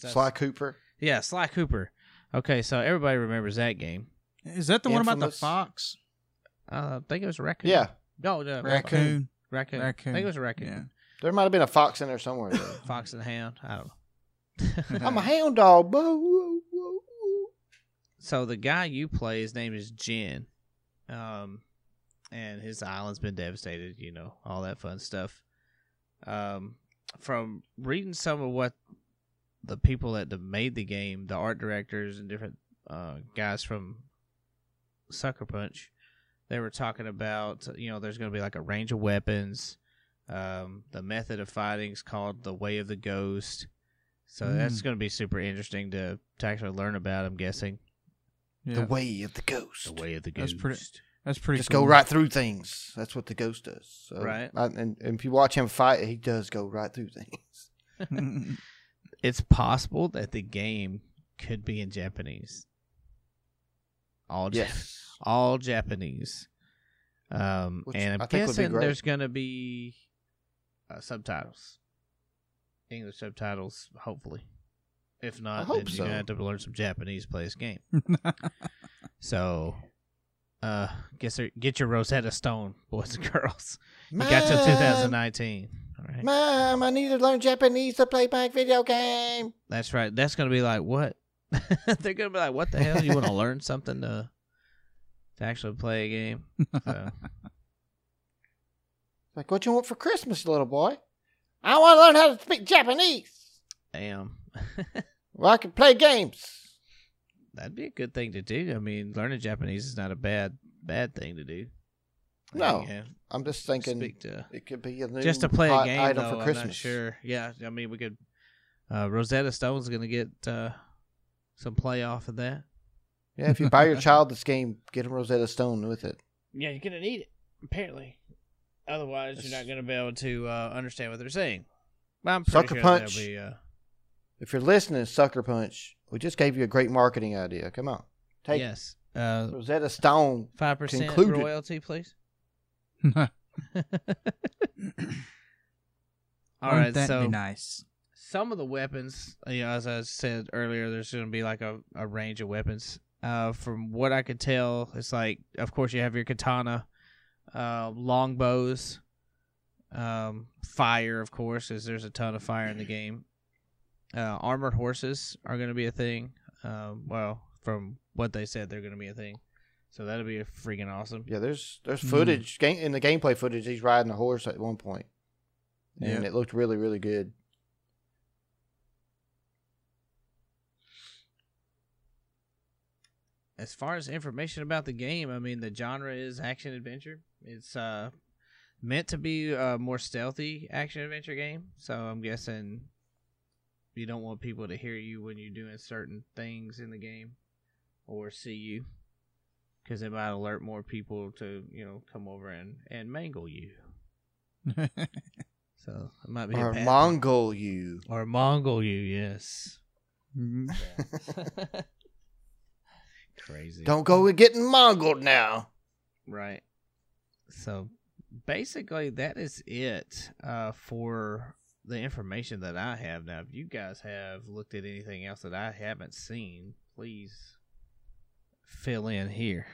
That's- Sly Cooper. Yeah, Sly Cooper. Okay, so everybody remembers that game. Is that the one about the Infamous. fox Uh, I think it was a raccoon. Yeah, No, no, raccoon? Raccoon. Raccoon. I think it was a raccoon. Yeah. there might have been a fox in there somewhere. Though. Fox and the Hound. I don't know. I'm a hound dog. So the guy you play, his name is Jin, um, and his island's been devastated. You know all that fun stuff. Um, from reading some of what the people that made the game, the art directors and different uh, guys from Sucker Punch, they were talking about you know there's going to be like a range of weapons. Um, the method of fighting is called the Way of the Ghost. So that's Mm. going to be super interesting to, to actually learn about. I'm guessing Yeah. The way of the ghost. the way of the Ghost. That's pretty- That's pretty. Just cool. go right through things. That's what the ghost does. So, Right. I, and, and if you watch him fight, he does go right through things. It's possible that the game could be in Japanese. All Ja- Yes. all Japanese. Um, Which and I'm guessing there's gonna be uh, subtitles, English subtitles, hopefully. If not, then you're so. gonna have to learn some Japanese to play this game. So, uh, guess get your Rosetta Stone, boys and girls. You got till 2019. Right. Mom, I need to learn Japanese to play my video game. That's right. That's gonna be like what? They're gonna be like, what the hell? You want to learn something to to actually play a game? So, Like, what you want for Christmas, little boy? I want to learn how to speak Japanese. damn, Well, I can play games. that'd be a good thing to do. I mean, learning Japanese is not a bad bad thing to do. No, Yeah, I'm just thinking speak to it could be a new just to play a game item though. for I'm Christmas. not sure. Yeah, I mean, we could. Uh, Rosetta Stone's gonna get uh, some play off of that. Yeah, if you buy your child this game, get him Rosetta Stone with it. Yeah, you're gonna need it apparently. Otherwise, you're not gonna be able to uh, understand what they're saying. But I'm Sucker sure Punch. Be, uh, If you're listening, Sucker Punch, we just gave you a great marketing idea. Come on, take yes. Uh, Rosetta Stone. Five percent Concluded. royalty, please. All that so be nice? some of the weapons, you know, as I said earlier, there's going to be like a, a range of weapons. Uh, from what I could tell, it's like, of course, you have your katana, uh, longbows, um, fire, of course, as there's a ton of fire in the game. Uh, armored horses are going to be a thing. Um, well, from what they said, they're going to be a thing. So that'll be a freaking awesome. Yeah, there's there's Hmm. footage game in the gameplay footage. He's riding a horse at one point, and Yeah. it looked really really good. as far as information about the game, I mean the genre is action adventure. It's uh meant to be a more stealthy action adventure game, so I'm guessing you don't want people to hear you when you're doing certain things in the game or see you because it might alert more people to you know come over and and mangle you. So it might be a or bad thing. Mongol you. or Mongol you. Yes. Mhm. Crazy. Don't go getting Mongoled now. Right. So basically, that is it uh, for the information that I have. Now, if you guys have looked at anything else that I haven't seen, please fill in here.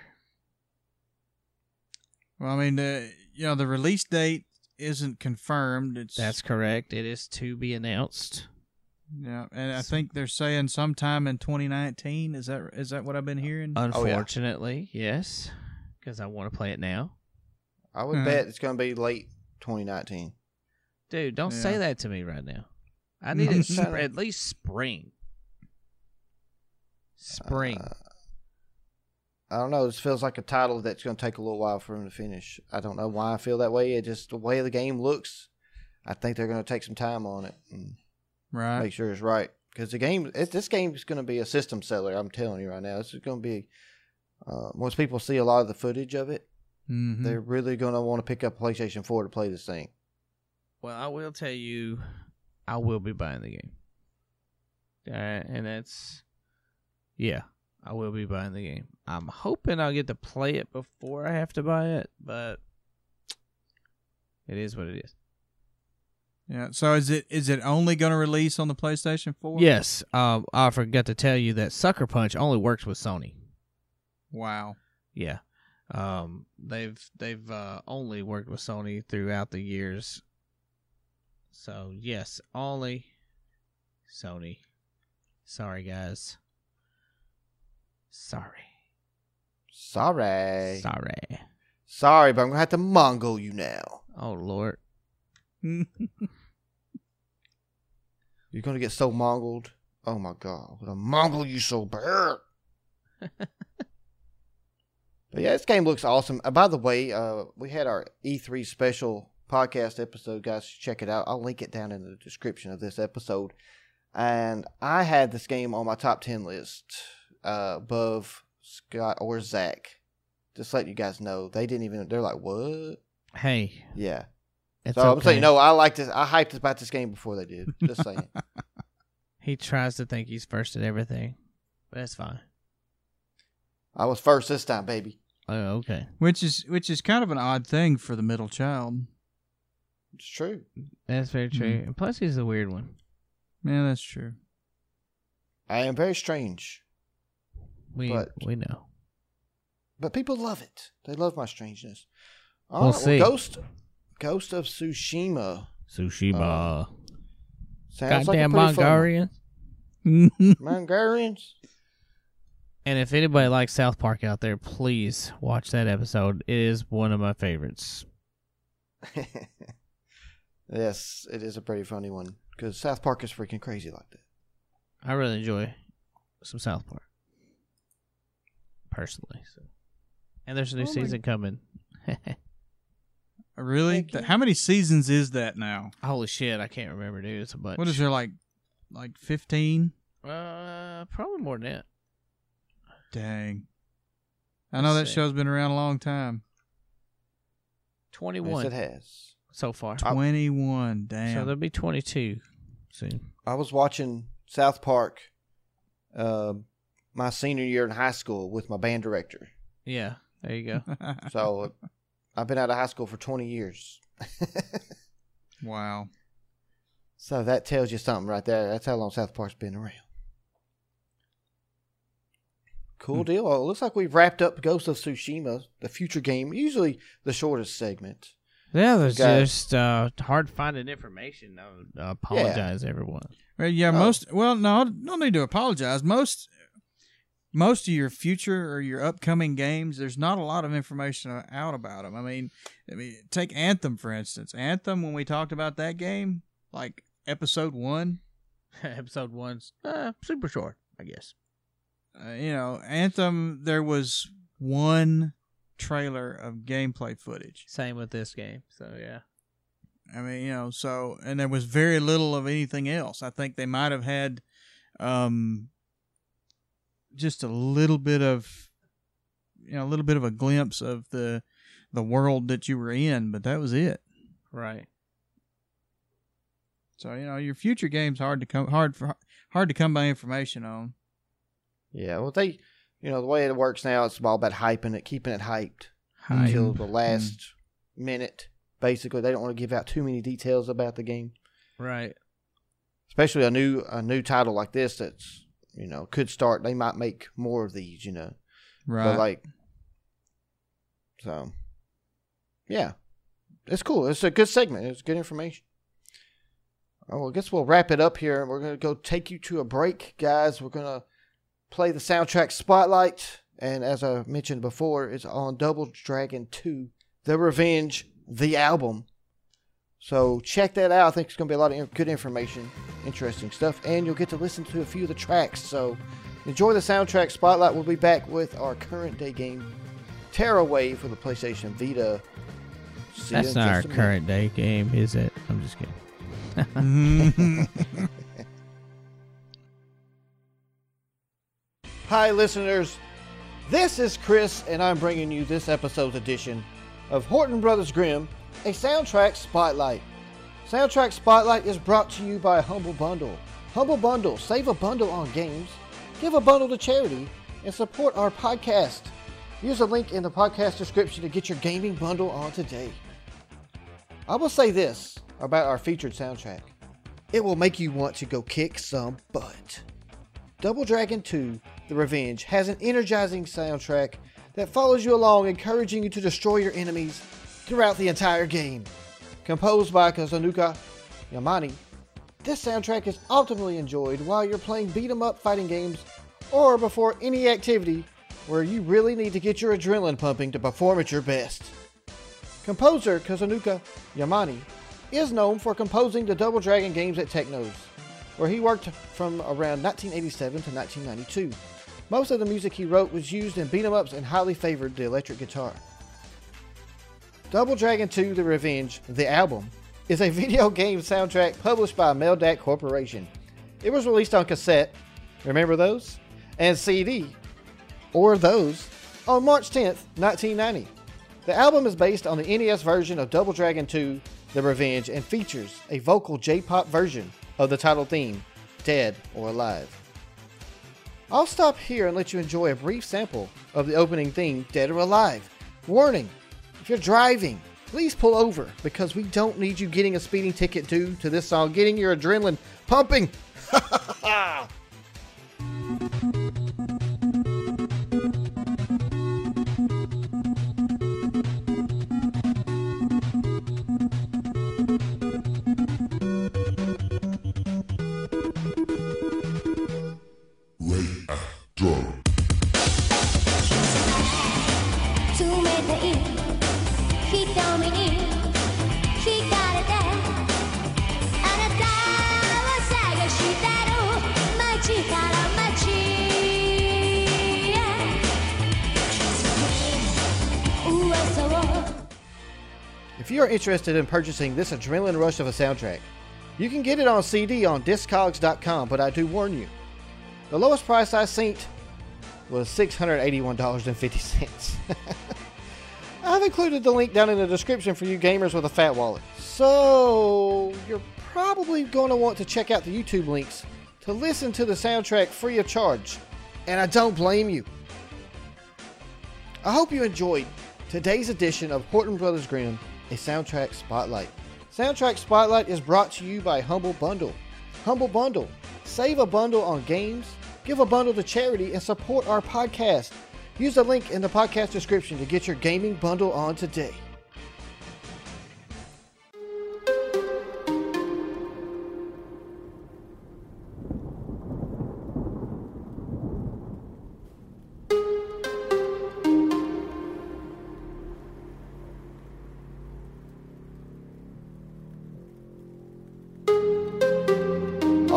Well, I mean, uh, you know, the release date isn't confirmed. It's That's correct. It is to be announced. yeah, and I think they're saying sometime in 2019. Is that is that what I've been hearing? Oh, Unfortunately, yes, because I want to play it now. I would Mhm. bet it's going to be late 2019. Dude, don't say that to me right now. I need it sp- at least spring. Spring. Uh, I don't know. This feels like a title that's going to take a little while for him to finish. I don't know why I feel that way. It just the way the game looks. I think they're going to take some time on it and right. make sure it's right. Because the game, it, this game is going to be a system seller. I'm telling you right now. This is going to be. Uh, once people see a lot of the footage of it, Mhm. they're really going to want to pick up PlayStation 4 to play this thing. Well, I will tell you, I will be buying the game. Uh, and that's, yeah, I will be buying the game. I'm hoping I'll get to play it before I have to buy it, but it is what it is. Yeah. So is it is it only going to release on the PlayStation 4? Yes, um, I forgot to tell you that Sucker Punch only works with Sony. Wow. Yeah, um, they've they've uh, only worked with Sony throughout the years. So yes, only Sony. Sorry, guys. Sorry. Sorry. Sorry. Sorry, but I'm going to have to Mongol you now. Oh Lord. You're going to get so Mongoled. Oh my God. I'm going to Mongol you so bad. But yeah, this game looks awesome. Uh, by the way, uh, we had our E3 special podcast episode, guys. Check it out. I'll link it down in the description of this episode. And I had this game on my top 10 list uh, above Scott or Zach. Just let you guys know. They didn't even, they're like, what? Hey, Yeah. it's so I'm okay. saying, no, I liked this. I hyped about this game before they did. Just saying. He tries to think he's first at everything, but that's fine. I was first this time, baby. Oh, okay. which is which is kind of an odd thing for the middle child. It's true. That's very true. Hmm. And plus, he's the weird one. Yeah, that's true. I am very strange, We But- we know. but people love it. They love my strangeness. All We'll right, see. Ghost, Ghost of Tsushima. Sushima. Uh, sounds Goddamn like a pretty Mongolian. Mongolians. And if anybody likes South Park out there, please watch that episode. It is one of my favorites. yes, it is a pretty funny one because South Park is freaking crazy like that. I really enjoy some South Park. Personally. So. And there's a new Oh my- season coming. really? Heck yeah. How many seasons is that now? Holy shit, I can't remember, dude. It's a bunch. What is there like like 15? Uh, probably more than that. Dang. I know Let's that see. show's been around a long time. 21 Yes, it has. so far. Twenty one. 21. So there'll be 22 soon. I was watching South Park, uh, my senior year in high school with my band director. Yeah, there you go. So I've been out of high school for 20 years. wow. so that tells you something right there. That's how long South Park's been around. Cool Hmm. deal. Well, it looks like we've wrapped up Ghost of Tsushima, the future game, usually the shortest segment. Yeah, there's Okay. just uh, hard finding information. I apologize, everyone. Well, yeah, Oh. most well, no, no need to apologize. Most most of your future or your upcoming games, there's not a lot of information out about them. I mean, I mean, take Anthem for instance. Anthem, when we talked about that game, like episode one, Episode one's uh, super short, I guess. uh, you know, Anthem, there was one trailer of gameplay footage. Same with this game. So yeah, I mean, you know, so and there was very little of anything else. I think they might have had um just a little bit of you know a little bit of a glimpse of the the world that you were in, but that was it. Right. So you know your future games hard to come hard for hard to come by information on. Yeah, well, they, you know, the way it works now, it's all about hyping it, keeping it hyped Hype. until the mm-hmm. last minute. Basically, they don't want to give out too many details about the game, Right. especially a new a new title like this that's you know could start. They might make more of these, you know, Right. but like, so yeah, it's cool. It's a good segment. It's good information. Oh, well, I guess we'll wrap it up here. We're gonna go take you to a break, guys. We're gonna play the soundtrack spotlight, and as I mentioned before, it's on Double Dragon Two: The Revenge, the album. So check that out. I think it's gonna be a lot of good information, interesting stuff, and you'll get to listen to a few of the tracks. So enjoy the soundtrack spotlight. We'll be back with our current day game, Tearaway for the PlayStation Vita. See That's not our just a minute. current day game, is it? I'm just kidding. Hi, listeners. This is Chris, and I'm bringing you this episode's edition of Horton Brothers Grimm, a soundtrack spotlight. Soundtrack Spotlight is brought to you by Humble Bundle. Humble Bundle, save a bundle on games, give a bundle to charity, and support our podcast. Use the link in the podcast description to get your gaming bundle on today. I will say this about our featured soundtrack it will make you want to go kick some butt. Double Dragon 2 The Revenge has an energizing soundtrack that follows you along, encouraging you to destroy your enemies throughout the entire game. Composed by Kazunaka Yamane, this soundtrack is optimally enjoyed while you're playing beat 'em up fighting games or before any activity where you really need to get your adrenaline pumping to perform at your best. Composer Kazunaka Yamane is known for composing the Double Dragon games at Technos, where he worked from around 1987 to 1992. Most of the music he wrote was used in beat 'em ups and highly favored the electric guitar. Double Dragon 2 The Revenge, the album, is a video game soundtrack published by Meldac Corporation. It was released on cassette, remember those? And CD, or those, on March 10th, 1990. The album is based on the NES version of Double Dragon 2 The Revenge and features a vocal J pop version of the title theme, Dead or Alive. I'll stop here and let you enjoy a brief sample of the opening theme, Dead or Alive. Warning if you're driving, please pull over because we don't need you getting a speeding ticket due to this song getting your adrenaline pumping. If you are interested in purchasing this adrenaline rush of a soundtrack, you can get it on CD on Discogs.com, but I do warn you, the lowest price I seen was $681.50. I've included the link down in the description for you gamers with a fat wallet. So, you're probably going to want to check out the YouTube links to listen to the soundtrack free of charge, and I don't blame you. I hope you enjoyed today's edition of Horton Brothers Grimm, a soundtrack spotlight. Soundtrack Spotlight is brought to you by Humble Bundle. Humble Bundle. Save a bundle on games, give a bundle to charity, and support our podcast. Use the link in the podcast description to get your gaming bundle on today.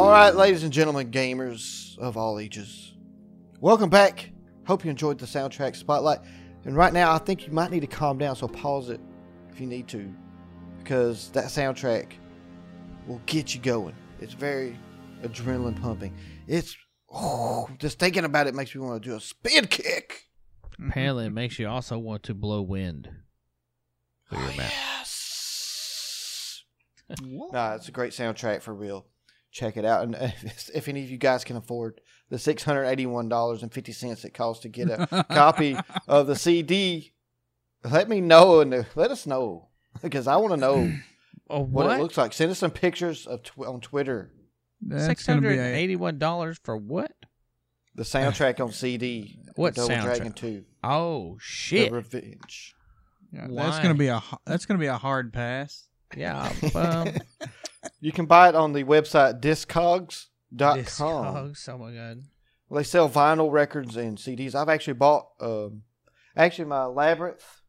All right, ladies and gentlemen, gamers of all ages, welcome back. Hope you enjoyed the soundtrack spotlight. And right now, I think you might need to calm down, so pause it if you need to, because that soundtrack will get you going. It's very adrenaline pumping. It's oh, just thinking about it makes me want to do a spin kick. Apparently, it makes you also want to blow wind through Oh, your mouth. Yes. nah, it's a great soundtrack for real. Check it out, and if, if any of you guys can afford the six hundred eighty-one dollars and fifty cents it costs to get a copy of the CD, let me know and let us know because I want to know what, what? it looks like. Send us some pictures of tw- on Twitter. That's Six gonna be hundred a- eighty-one dollars for what? The soundtrack on CD. What Double soundtrack? Dragon Two. Oh The shit! Revenge. yeah, that's gonna be a h- that's gonna be a hard pass. Yeah, um, You can buy it on the website discogs.com. Discogs, Oh my god! Well, they sell vinyl records and CDs. I've actually bought, um, actually my Labyrinth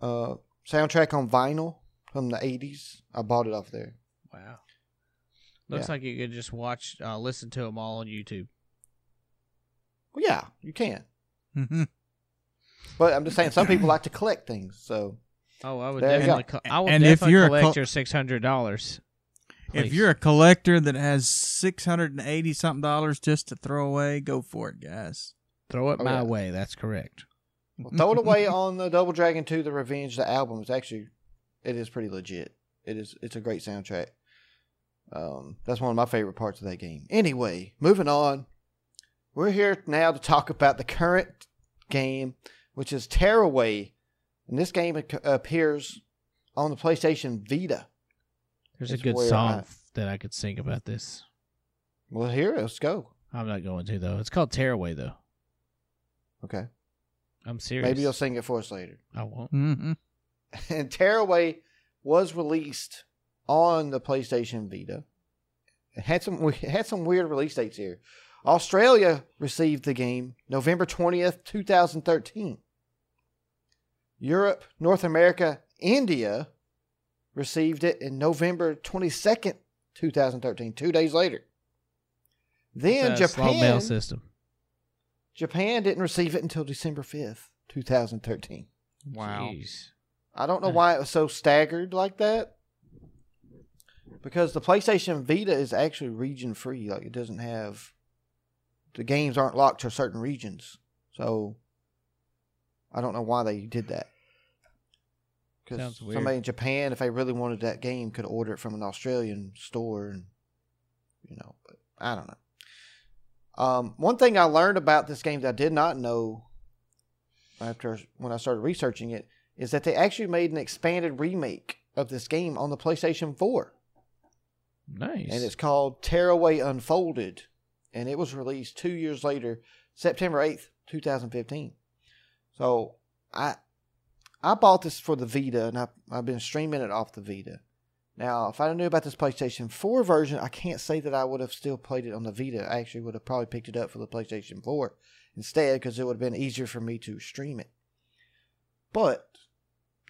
uh, soundtrack on vinyl from the '80s. I bought it off there. Wow. Looks like you could just watch, uh, listen to them all on YouTube. Well, yeah, you can. Mhm. But I'm just saying, some people like to collect things. So Oh, I would There definitely. go. Co- I would And if definitely you're a collect col- your six hundred dollars. if you're a collector that has six hundred and eighty something dollars just to throw away, go for it, guys. throw it Oh, my yeah. way, that's correct. well, throw it away on the Double Dragon 2, The Revenge. The album is actually, it is pretty legit. It is. It's a great soundtrack. Um, that's one of my favorite parts of that game. Anyway, moving on. We're here now to talk about the current game, which is Tearaway. And this game appears on the PlayStation Vita. There's a good song I- f- that I could sing about this. Well, here, let's go. I'm not going to though. It's called Tearaway though. Okay. I'm serious. Maybe you'll sing it for us later. I won't. Mm-hmm. and Tearaway was released on the PlayStation Vita. It had some it had some weird release dates here. Australia received the game November 20th, 2013. Europe, North America, India received it in November 22nd, 2013, 2 days later. Then It's a slow mail Japan system. Japan didn't receive it until December 5th, 2013. Wow. Jeez. I don't know why it was so staggered like that. Because the PlayStation Vita is actually region free. Like it doesn't have the games aren't locked to certain regions. So I don't know why they did that. Because somebody in Japan, if they really wanted that game, could order it from an Australian store, and you know, but I don't know. Um, one thing I learned about this game that I did not know after when I started researching it is that they actually made an expanded remake of this game on the PlayStation 4. Nice. And it's called Tearaway Unfolded. And it was released two years later, September 8th, 2015. So I I bought this for the Vita and I, I've been streaming it off the Vita. Now, if I knew about this PlayStation 4 version, I can't say that I would have still played it on the Vita. I actually would have probably picked it up for the PlayStation 4 instead because it would have been easier for me to stream it. But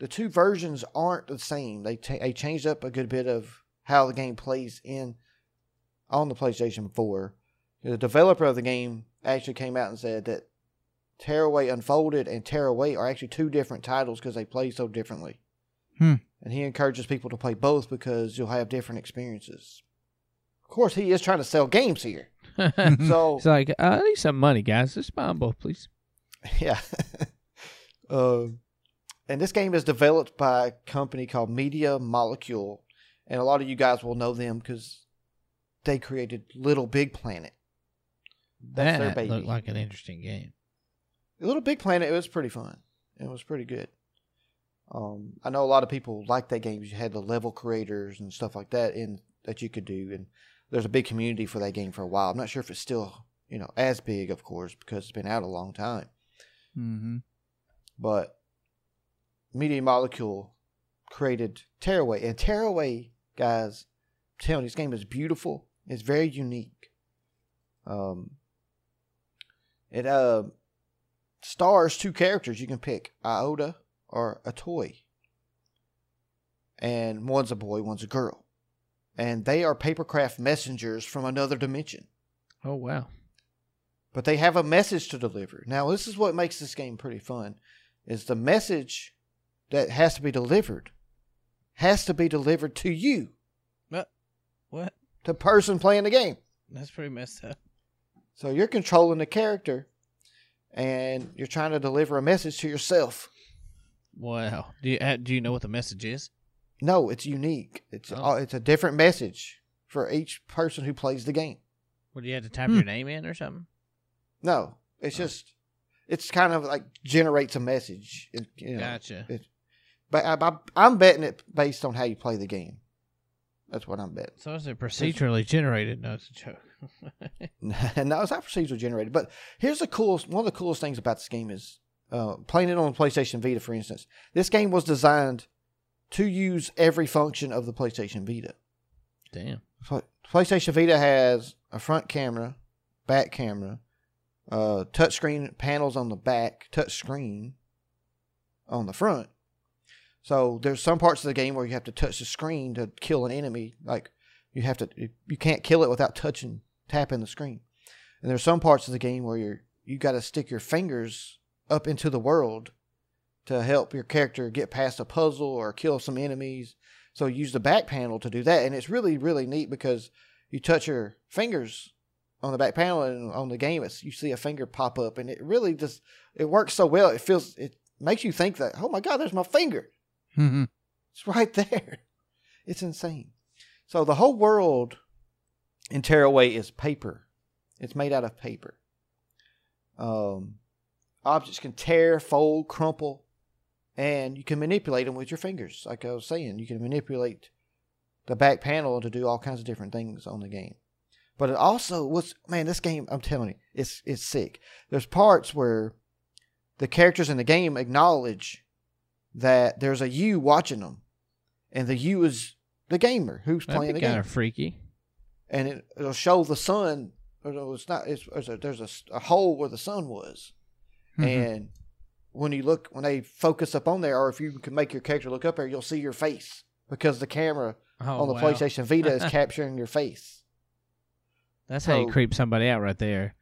the two versions aren't the same. They ta- they changed up a good bit of how the game plays in on the PlayStation 4. The developer of the game actually came out and said that Tearaway Unfolded and Tearaway are actually two different titles because they play so differently. Hmm. And he encourages people to play both because you'll have different experiences. Of course, he is trying to sell games here. So it's like, uh, I need some money, guys. Just buy them both, please. Yeah. um, and this game is developed by a company called Media Molecule, and a lot of you guys will know them because they created Little Big Planet. That's their that baby. looked like an interesting game. Little Big Planet, it was pretty fun. It was pretty good. Um, I know a lot of people like that game. You had the level creators and stuff like that in that you could do, and there's a big community for that game for a while. I'm not sure if it's still you know as big, of course, because it's been out a long time. Mm-hmm. but Media Molecule created Tearaway. And Tearaway, guys, I'm telling you, this game is beautiful. It's very unique. Um, it uh stars two characters. You can pick Iota or Atoi. And one's a boy, one's a girl. And they are papercraft messengers from another dimension Oh wow. but they have a message to deliver. Now, this is what makes this game pretty fun is the message that has to be delivered has to be delivered to you, What? the person playing the game. That's pretty messed up. So you're controlling the character and you're trying to deliver a message to yourself. Wow. Do you uh, do you know what the message is? No, it's unique. It's Oh. uh, it's a different message for each person who plays the game. What do you have to type Hmm. your name in or something? No, it's Oh. just it's kind of like generates a message. It, you know, Gotcha. it- but I, I, I'm betting it based on how you play the game. That's what I'm betting. So is it procedurally generated? No, it's a joke. No, it's not procedural generated. But here's the coolest. One of the coolest things about this game is uh, playing it on the PlayStation Vita. For instance, this game was designed to use every function of the PlayStation Vita. Damn. Pl- PlayStation Vita has a front camera, back camera, uh, touchscreen panels on the back, touch screen on the front. So there's some parts of the game where you have to touch the screen to kill an enemy. Like you have to, you can't kill it without touching, tapping the screen. And there's some parts of the game where you're you got to stick your fingers up into the world to help your character get past a puzzle or kill some enemies. So use the back panel to do that, and it's really really neat because you touch your fingers on the back panel, and on the game, it's you see a finger pop up, and it really just it works so well. It feels it makes you think that oh my god, there's my finger. Mm-hmm. It's right there. It's insane. So the whole world in Tearaway is paper. It's made out of paper. Um, objects can tear, fold, crumple, and you can manipulate them with your fingers. Like I was saying, you can manipulate the back panel to do all kinds of different things on the game. But it also was man, this game I'm telling you, it's it's sick. There's parts where the characters in the game acknowledge that there's a you watching them, and the you is the gamer who's That'd playing the kind of freaky. And it, it'll show the sun. It's not. It's, there's a, there's a, a hole where the sun was, Mhm. and when you look, when they focus up on there, or if you can make your character look up there, you'll see your face because the camera Oh, on the wow. PlayStation Vita is capturing your face. That's how you creep somebody out right there.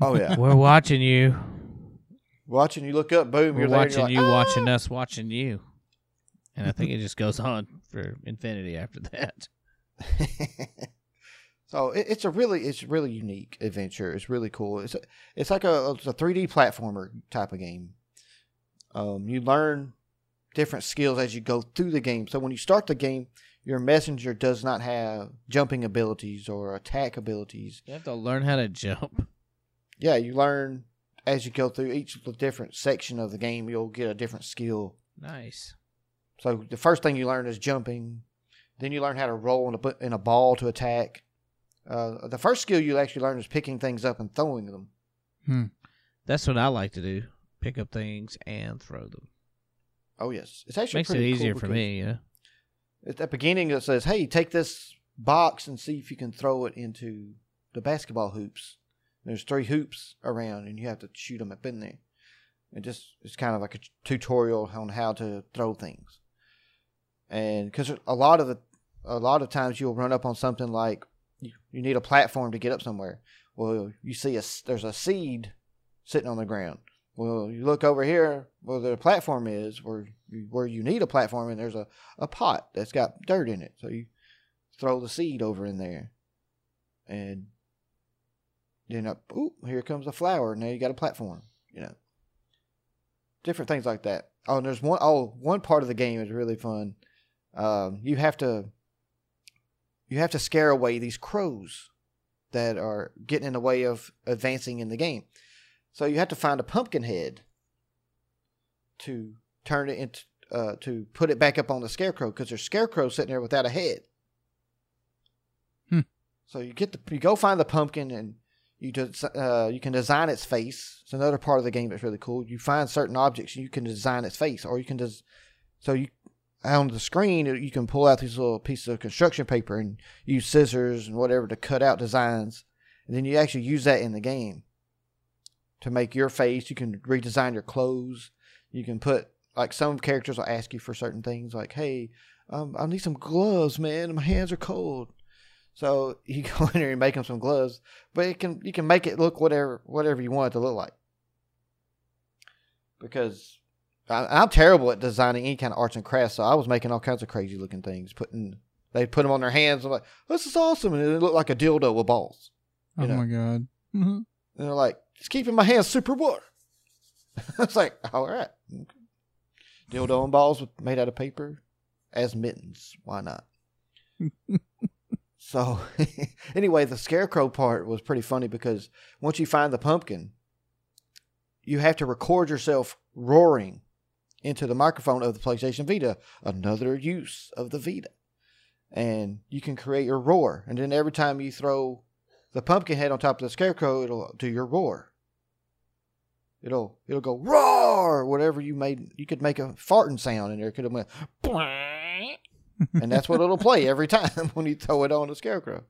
Oh yeah, We're watching you. watching you look up, boom, We're you're there. watching you're you, like, watching us, watching you. And I think it just goes on for infinity after that. so it, it's a really it's really unique adventure. It's really cool. It's a, it's like a it's a 3D platformer type of game. Um, you learn different skills as you go through the game. So when you start the game, your messenger does not have jumping abilities or attack abilities. You have to learn how to jump. Yeah, you learn as you go through each different section of the game. You'll get a different skill. Nice. So the first thing you learn is jumping. Then you learn how to roll in a, in a ball to attack. Uh, the first skill you actually learn is picking things up and throwing them. That's what I like to do. Pick up things and throw them. Oh yes, it's actually Makes it pretty cool easier for me, yeah. At the beginning, it says, "Hey, take this box and see if you can throw it into the basketball hoops." There's three hoops around, and you have to shoot them up in there. It just it's kind of like a tutorial on how to throw things. And because a lot of the a lot of times you'll run up on something like you, need a platform to get up somewhere. Well, you see a there's a seed sitting on the ground. Well, you look over here where the platform is, where you, where you need a platform, and there's a, a pot that's got dirt in it. So you throw the seed over in there, and then up, ooh, here comes a flower. Now you got a platform. You know, different things like that. Oh, and there's one oh one part of the game is really fun. Um, you have to you have to scare away these crows that are getting in the way of advancing in the game. So you have to find a pumpkin head to turn it into uh, to put it back up on the scarecrow because there's scarecrow sitting there without a head. Hmm. So you get the you go find the pumpkin and you des- uh, you can design its face. It's another part of the game that's really cool. You find certain objects and you can design its face, or you can just so you on the screen you can pull out these little pieces of construction paper and use scissors and whatever to cut out designs, and then you actually use that in the game to make your face. You can redesign your clothes. You can put like some characters will ask you for certain things, like, "Hey, um, I need some gloves, man. My hands are cold." So you go in there and make them some gloves, but it can you can make it look whatever whatever you want it to look like. Because I, I'm terrible at designing any kind of arts and crafts, so I was making all kinds of crazy looking things. Putting they put them on their hands. I'm like, "This is awesome," and it looked like a dildo with balls. Oh know. my god. Mhm. And they're like, "It's keeping my hands super warm." I was like, all right. Dildo and balls made out of paper as mittens. Why not? so, anyway, the scarecrow part was pretty funny because once you find the pumpkin, you have to record yourself roaring into the microphone of the PlayStation Vita. Another use of the Vita. And you can create your roar. And then every time you throw the pumpkin head on top of the scarecrow, it'll do your roar. It'll it'll go roar. Whatever you made, you could make a farting sound in there. It could have went, and that's what it'll play every time when you throw it on the scarecrow.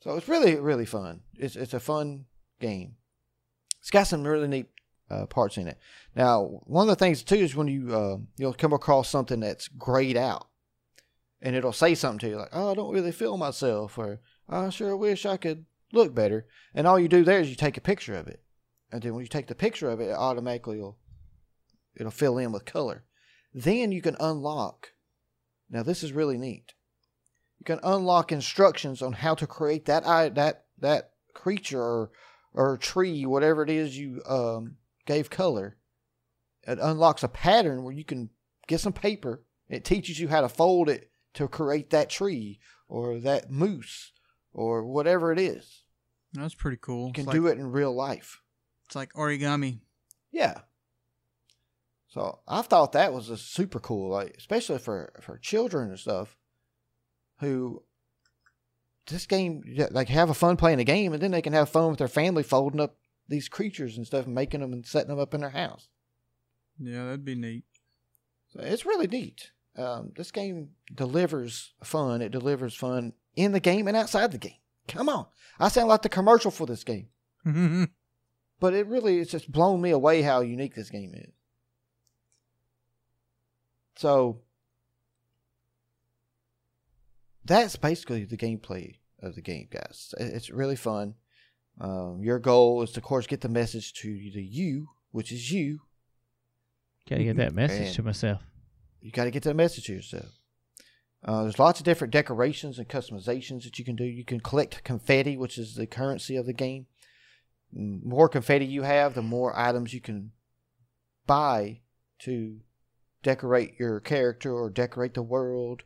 So it's really really fun. It's it's a fun game. It's got some really neat uh, parts in it. Now, one of the things too is when you uh, you'll come across something that's grayed out, and it'll say something to you like, "Oh, I don't really feel myself," or "I sure wish I could look better." And all you do there is you take a picture of it, and then when you take the picture of it, it automatically will it'll fill in with color. Then you can unlock. Now this is really neat. You can unlock instructions on how to create that that that creature or or tree, whatever it is you um, gave color. It unlocks a pattern where you can get some paper. It teaches you how to fold it to create that tree or that moose or whatever it is. That's pretty cool. You can it's do like, it in real life. It's like origami. Yeah. So I thought that was a super cool, like especially for for children and stuff, who this game like have a fun playing a game, and then they can have fun with their family folding up these creatures and stuff, making them and setting them up in their house. Yeah, that'd be neat. So it's really neat. Um, this game delivers fun. It delivers fun in the game and outside the game. Come on, I sound like the commercial for this game, but it really it's just blown me away how unique this game is. So that's basically the gameplay of the game, guys. It's really fun. Um, your goal is to, of course, get the message to the you, which is you. Gotta get that message And- to myself. You got to get that message to yourself. Uh, there's lots of different decorations and customizations that you can do. You can collect confetti, which is the currency of the game. Mm, more confetti you have, the more items you can buy to decorate your character or decorate the world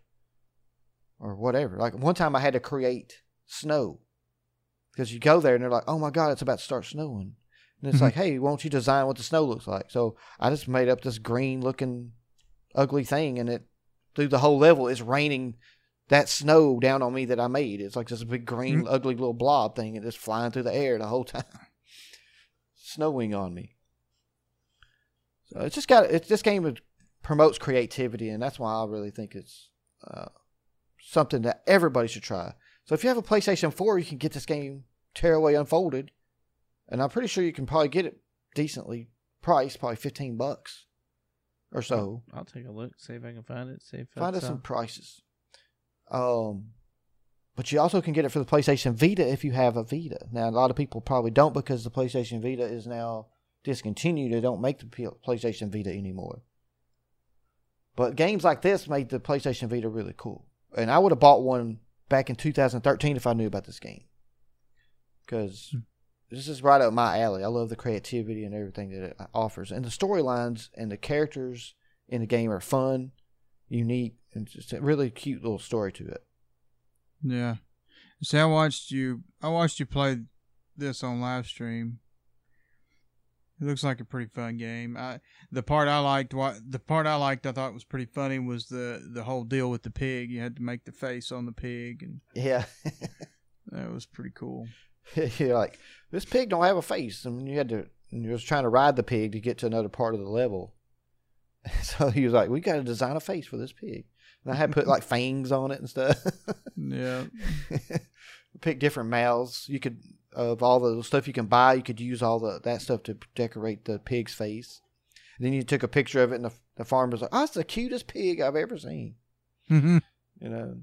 or whatever. Like one time I had to create snow because you go there and they're like, oh my God, it's about to start snowing. And it's Mhm. like, hey, won't you design what the snow looks like? So I just made up this green looking ugly thing and it through the whole level is raining that snow down on me that I made. It's like this big green Mhm. ugly little blob thing and just flying through the air the whole time. Snowing on me. So it's just got it's this game promotes creativity and that's why I really think it's uh, something that everybody should try. So if you have a PlayStation 4, you can get this game Tearaway Unfolded. And I'm pretty sure you can probably get it decently priced, probably 15 bucks or so. I'll take a look, see if I can find it. See if Find us some uh, prices. Um, but you also can get it for the PlayStation Vita if you have a Vita. Now, a lot of people probably don't because the PlayStation Vita is now discontinued. They don't make the PlayStation Vita anymore. But games like this made the PlayStation Vita really cool. And I would have bought one back in 2013 if I knew about this game. Because hmm. this is right up my alley. I love the creativity and everything that it offers. And the storylines and the characters in the game are fun, unique, and just a really cute little story to it. Yeah. See, I watched you. I watched you play this on live stream. It looks like a pretty fun game. I the part I liked, what the part I liked, I thought was pretty funny was the the whole deal with the pig. You had to make the face on the pig, and Yeah. that was pretty cool. You're like, this pig don't have a face. And you had to, and you was trying to ride the pig to get to another part of the level. So he was like, we got to design a face for this pig. And I had put like fangs on it and stuff. Yeah. Pick different mouths. You could, of all the stuff you can buy, you could use all the that stuff to decorate the pig's face. And then you took a picture of it, and the, the farmer was like, oh, it's the cutest pig I've ever seen. Mm-hmm. You know,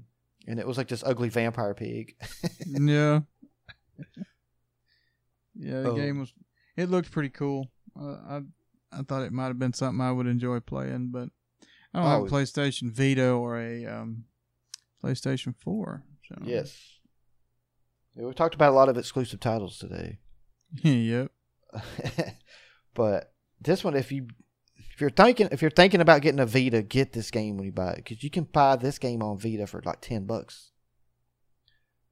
and it was like this ugly vampire pig. yeah. Yeah, the Oh. game was. It looked pretty cool. Uh, I I thought it might have been something I would enjoy playing, but I don't have Oh. a PlayStation Vita or a um, PlayStation Four. So. Yes. Yeah, we talked about a lot of exclusive titles today. yep. but this one, if you if you're thinking if you're thinking about getting a Vita, get this game when you buy it because you can buy this game on Vita for like ten bucks.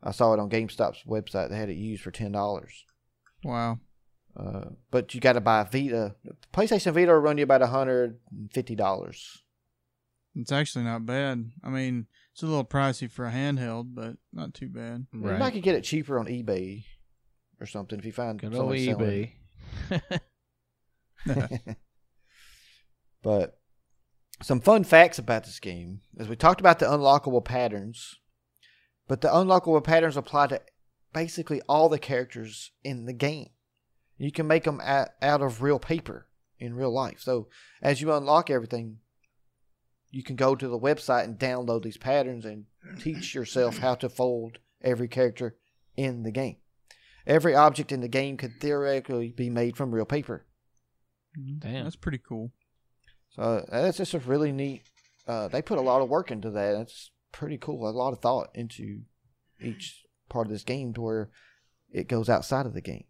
I saw it on GameStop's website. They had it used for ten dollars. Wow. Uh, but you got to buy a Vita. PlayStation Vita will run you about hundred and fifty dollars. It's actually not bad. I mean, it's a little pricey for a handheld, but not too bad. You might could get it cheaper on eBay or something if you find Good someone selling it. eBay. But some fun facts about this game is we talked about the unlockable patterns, but the unlockable patterns apply to basically all the characters in the game. You can make them out, out of real paper in real life. So as you unlock everything, you can go to the website and download these patterns and teach yourself how to fold every character in the game. Every object in the game could theoretically be made from real paper. Damn. That's pretty cool. So that's just a really neat. Uh, they put a lot of work into that. It's pretty cool. A lot of thought into each part of this game to where it goes outside of the game.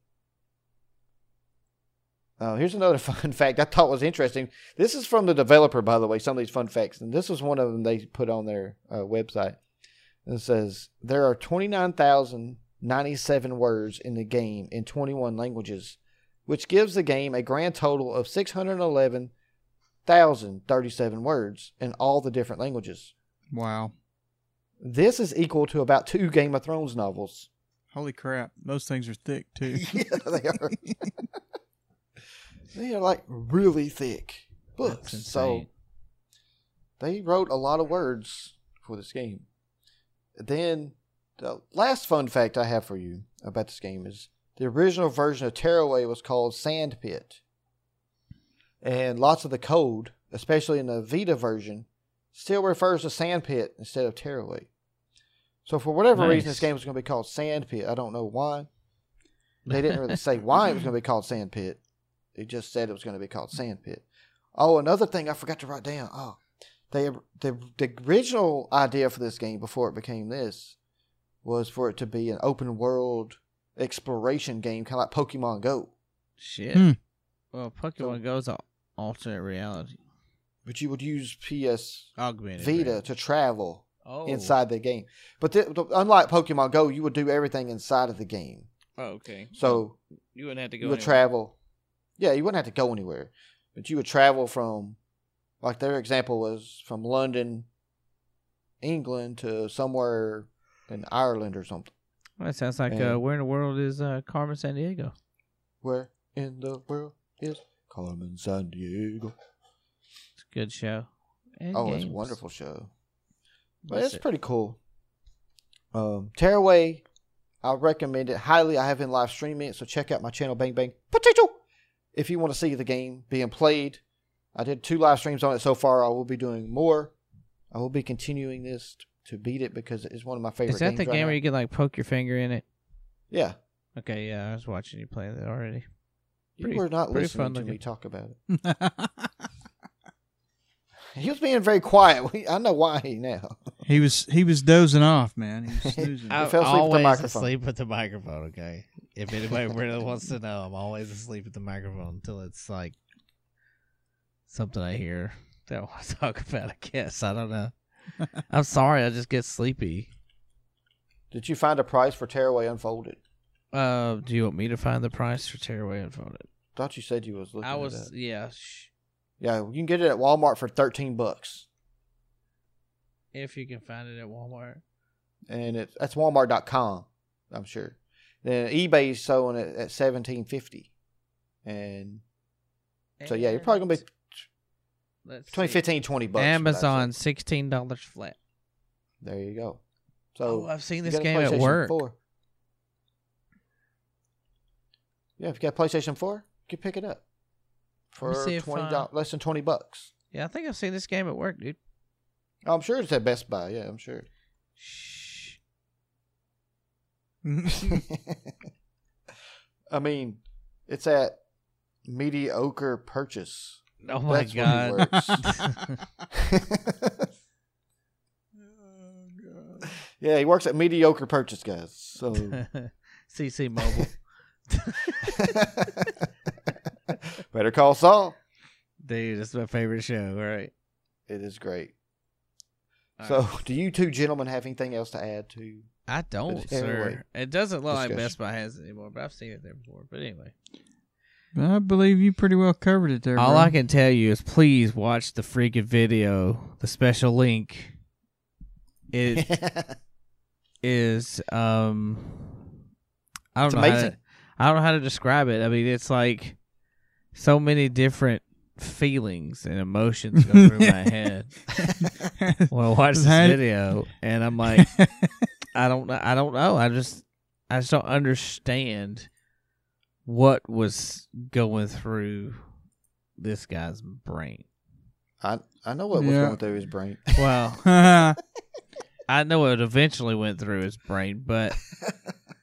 Uh, here's another fun fact I thought was interesting. This is from the developer, by the way. Some of these fun facts, and this was one of them they put on their uh, website. It says there are twenty nine thousand ninety seven words in the game in twenty one languages, which gives the game a grand total of six hundred eleven thousand thirty seven words in all the different languages. Wow. This is equal to about two Game of Thrones novels. Holy crap. Those things are thick, too. yeah, they are. they are like really thick books. So they wrote a lot of words for this game. Then the last fun fact I have for you about this game is the original version of Tearaway was called Sandpit. And lots of the code, especially in the Vita version, still refers to Sandpit instead of Tearaway. So for whatever reason this game was going to be called Sandpit, I don't know why. They didn't really say why it was going to be called Sandpit. They just said it was going to be called Sandpit. Oh, another thing I forgot to write down. Oh, they the the original idea for this game before it became this was for it to be an open world exploration game, kind of like Pokemon Go. Shit. Hmm. Well, Pokemon Go's an alternate reality. But you would use PS Augmented. Vita reality. to travel Oh. inside the game. But the, the, unlike Pokemon Go, you would do everything inside of the game. Oh, okay. So you wouldn't have to go. you would anywhere. travel. Yeah, you wouldn't have to go anywhere, but you would travel from, like their example was from London, England to somewhere in Ireland or something. Well, that sounds like And- uh, where in the world is uh, Carmen Sandiego? Where in the world is Carmen Sandiego? It's a good show. And Oh, it's a wonderful show. But it's it. pretty cool. Um, Tearaway, I recommend it highly. I have been live streaming it, so check out my channel, Bang Bang Potato, if you want to see the game being played. I did two live streams on it so far. I will be doing more. I will be continuing this to beat it because it's one of my favorite Is that games the right game now. where you can like poke your finger in it? Yeah, Okay, yeah, I was watching you play that already. you Pretty- were not pretty listening to looking. me talk about it. He was being very quiet. We- I know why he now. he was he was dozing off, man. He was snoozing. I'm fell asleep with the microphone. asleep with the microphone. Okay, if anybody really wants to know, I'm always asleep with the microphone until it's like something I hear that I want to talk about. I guess I don't know. I'm sorry, I just get sleepy. Did you find a price for Tearaway Unfolded? Uh, do you want me to find the price for Tearaway Unfolded? Thought you said you was looking. I at was, yeah. Sh- Yeah, you can get it at Walmart for thirteen bucks, if you can find it at Walmart. and it's that's Walmart.com. I'm sure. Then is selling it at seventeen fifty, and so yeah, you're probably gonna be And let's between see. 15 and 20 bucks. Amazon sixteen dollars flat. There you go. So oh, I've seen this game at work. 4. Yeah, if you got a PlayStation Four, you can pick it up for twenty uh, dollars, less than twenty bucks. Yeah, I think I've seen this game at work, dude. I'm sure it's at Best Buy. Yeah, I'm sure. Shh. I mean, it's at mediocre purchase. Oh my That's god. yeah, he works at mediocre purchase, guys. So CC Mobile. Better call Saul. Dude, it's my favorite show. Right. It is great. All so, right. do you two gentlemen have anything else to add to? I don't, sir. anyway, it doesn't look like. Best Buy has it anymore, but I've seen it there before. But anyway, I believe you pretty well covered it there. all bro. I can tell you is please watch the freaking video. The special link. It is um, I don't It's know. How amazing. to, I don't know how to describe it. I mean, it's like so many different feelings and emotions go through my head when I watch this video, and I'm like, I don't know. I don't know. I just, I just don't understand what was going through this guy's brain. I I know what was Yeah. going through his brain. Well, I know it eventually went through his brain, but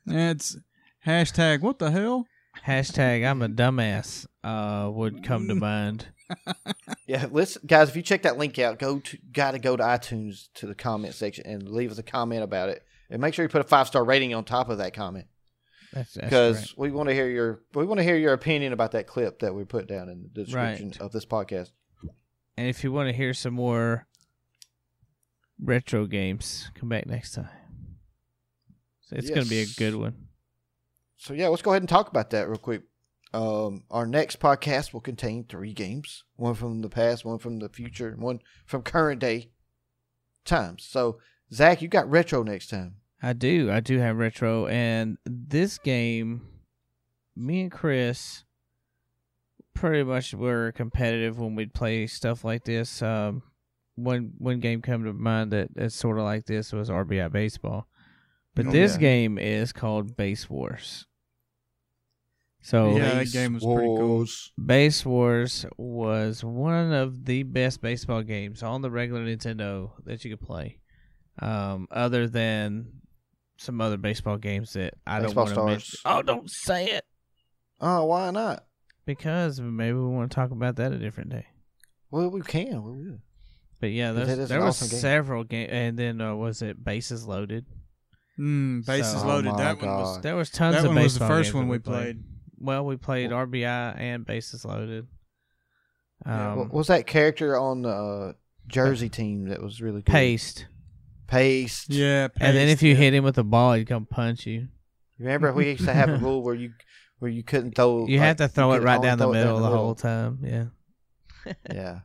it's hashtag what the hell? hashtag I'm a dumbass uh would come to mind. Yeah, listen, guys. If you check that link out, go to got to go to iTunes to the comment section and leave us a comment about it, and make sure you put a five star rating on top of that comment because we want to hear your we want to hear your opinion about that clip that we put down in the description Right. of this podcast. And if you want to hear some more retro games, come back next time. So it's going to be a good one. So yeah, let's go ahead and talk about that real quick. Um, our next podcast will contain three games: one from the past, one from the future, and one from current day times. So Zach, you got retro next time. I do. I do have retro, and this game, me and Chris, pretty much were competitive when we'd play stuff like this. Um, one one game come to mind that that is sort of like this was RBI baseball, but Oh, this yeah. game is called Base Wars. So Yeah, that game was pretty cool. Base Wars was one of the best baseball games on the regular Nintendo that you could play. Um, other than some other baseball games that I Baseball don't want to mention. Oh, don't say it Oh, why not? because maybe we want to talk about that a different day. Well, we can. We will. But yeah, But there's, that is there an was awesome game. several games, and then uh, was it Bases Loaded? Mm, bases So- loaded. Oh my that one was God. There was tons that of one was the first one we played. Well, we played RBI and Bases Loaded. Um, what was that character on the uh, Jersey team that was really good? Paste. Paste. Yeah, And then if you yeah. hit him with a ball, he'd come punch you. Remember, we used to have a rule where you where you couldn't throw. You like, had to throw it right down the throw it middle the whole time. Yeah. Yeah,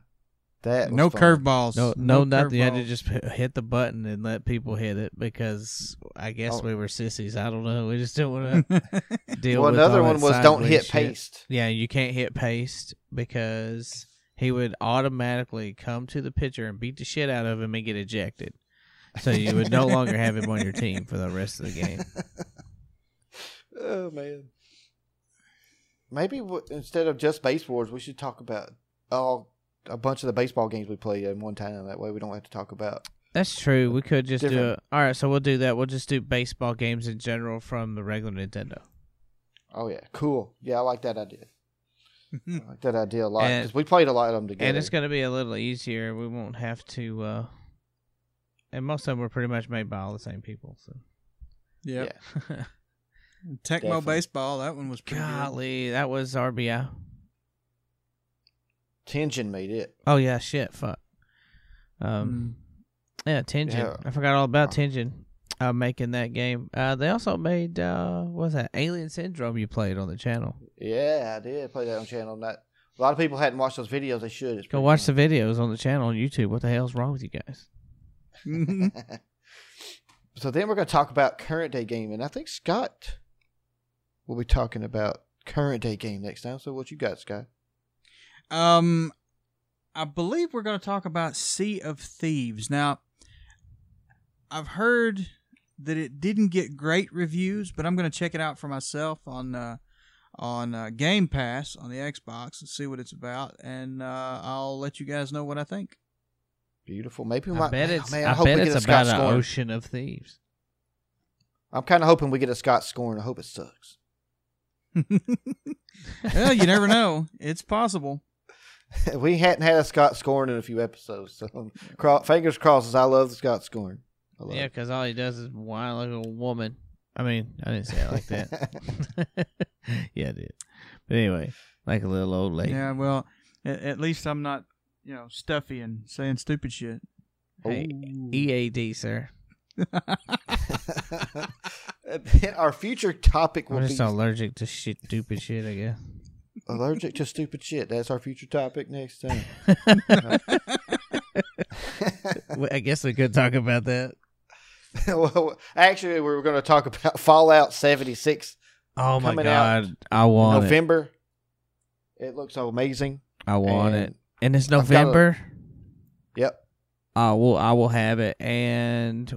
that was no fun. curveballs. No, no, nothing. You had to just hit the button and let people hit it because I guess Oh. we were sissies. I don't know. We just didn't want to deal Well, with another all one that was don't sideways hit shit. paste. Yeah, you can't hit paste because he would automatically come to the pitcher and beat the shit out of him and get ejected. So you would no longer have him on your team for the rest of the game. Oh man. Maybe w- instead of just base wars, we should talk about all a bunch of the baseball games we play in one time. That way, we don't have to talk about. That's true. We could just do it. All right, so we'll do that. We'll just do baseball games in general from the regular Nintendo. Oh yeah, cool. Yeah, I like that idea. I like that idea a lot because we played a lot of them together. And it's going to be a little easier. We won't have to. uh And most of them were pretty much made by all the same people. So, Yep. Yeah. Tecmo Definitely. baseball. That one was pretty good. golly, that was RBI. Tengen made it. Oh yeah, shit, fuck. Um, yeah, Tengen. Yeah. I forgot all about. Tengen. Uh, making that game. Uh, they also made uh, what was that Alien Syndrome? You played on the channel. Yeah, I did play that on channel. That a lot of people hadn't watched those videos. They should. It's Go watch fun. the videos on the channel on YouTube. What the hell's wrong with you guys? Mhm. so then we're going to talk about current day game, and I think Scott will be talking about current day game next time. So what you got, Scott? Um, I believe we're going to talk about Sea of Thieves. Now, I've heard that it didn't get great reviews, but I'm going to check it out for myself on uh, on uh, Game Pass on the Xbox and see what it's about, and uh, I'll let you guys know what I think. Beautiful. Maybe we I might. bet man, it's. man, I, hope bet we get it's a Scott about an scoring. ocean of thieves. I'm kind of hoping we get a Scott scoring. I hope it sucks. well, you never know. It's possible. we hadn't had a Scott scoring in a few episodes, so cro- fingers crossed. I love the Scott scoring. Yeah, because all he does is whine like a woman. I mean, I didn't say it like that. yeah, I did. But anyway, like a little old lady. Yeah, well, at, at least I'm not, you know, stuffy and saying stupid shit. Hey, EAD, sir. Our future topic will I'm be just allergic to shit, stupid shit. I guess. allergic to stupid shit. That's our future topic next time. Well, I guess we could talk about that. well, actually, we were going to talk about Fallout 76 Oh my god, I want it. November. It looks amazing. I want and- it, and it's I've a- November. Yep. I will. I will have it. And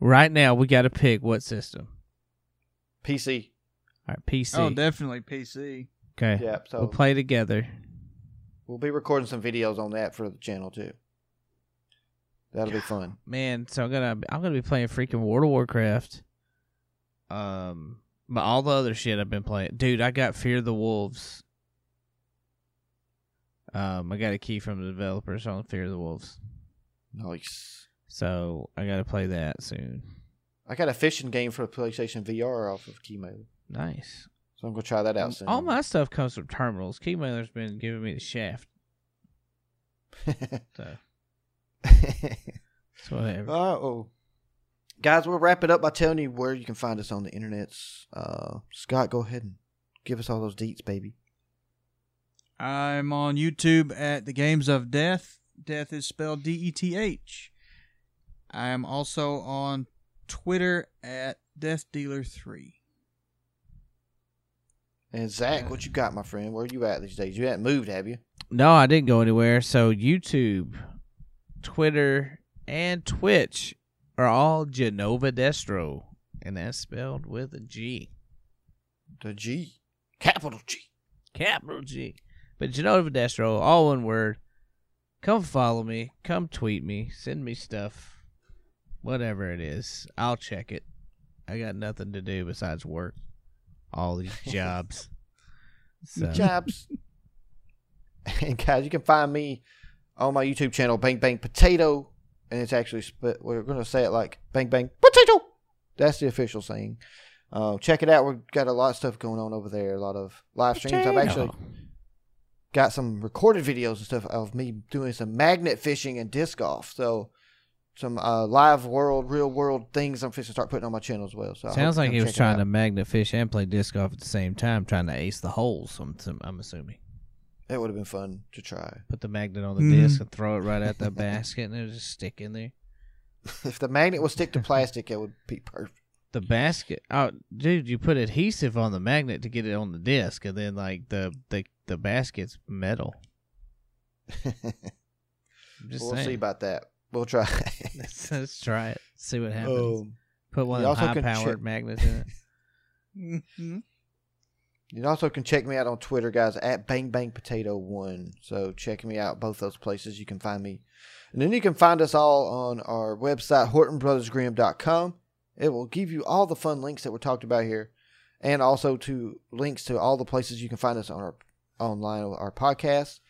right now, we got to pick what system. PC. All right, PC. Oh, definitely PC. okay. Yep. So We'll play together. we'll be recording some videos on that for the channel too. That'll be fun. man. So I'm gonna I'm gonna be playing freaking World of Warcraft. Um, but all the other shit I've been playing, dude. I got Fear the Wolves. Um, I got a key from the developers on Fear of the Wolves, Nice. so I got to play that soon. I got a fishing game for the PlayStation VR off of Keymailer, Nice. so I'm gonna try that out soon. All my stuff comes from terminals. Keymailer's been giving me the shaft, so it's whatever. oh, guys, we'll wrap it up by telling you where you can find us on the internets. Uh, Scott, go ahead and give us all those deets, baby. I'm on YouTube at the Games of Death. Death is spelled D E T H. I am also on Twitter at Death Dealer Three. And Zach, what you got, my friend? Where are you at these days? You haven't moved, have you? No, I didn't go anywhere. So YouTube, Twitter, and Twitch are all Genova Destro, and that's spelled with a G, The G, capital G. capital G. But Genova Destro, all one word. Come follow me. Come tweet me. Send me stuff. Whatever it is, I'll check it. I got nothing to do besides work. All these jobs. So, jobs. and guys, you can find me on my YouTube channel, Bang Bang Potato, and it's actually split. We're going to say it like Bang Bang Potato. That's the official saying. Uh, check it out. We've got a lot of stuff going on over there. A lot of live streams. I've actually got some recorded videos and stuff of me doing some magnet fishing and disc golf. So some uh, live world, real world things I'm fishing to start putting on my channel as well. So Sounds like he was trying to magnet fish and play disc golf at the same time, trying to ace the holes. I'm, I'm assuming. It would have been fun to try. Put the magnet on the Mhm. disc and throw it right at the basket, and it would just stick in there. if the magnet would stick to plastic, it would be perfect. The basket, oh, dude, you put adhesive on the magnet to get it on the disc, and then like the the the basket's metal. Just we'll saying. see about that. We'll try. let's, let's try it. See what happens. Um, Put one of them also high powered check- magnets in it. Mm-hmm. you also can check me out on Twitter, guys, at Bang Bang Potato One. So check me out both those places. You can find me, and then you can find us all on our website HortonBrothersGrim.com. It will give you all the fun links that were talked about here, and also to links to all the places you can find us on our online our podcast.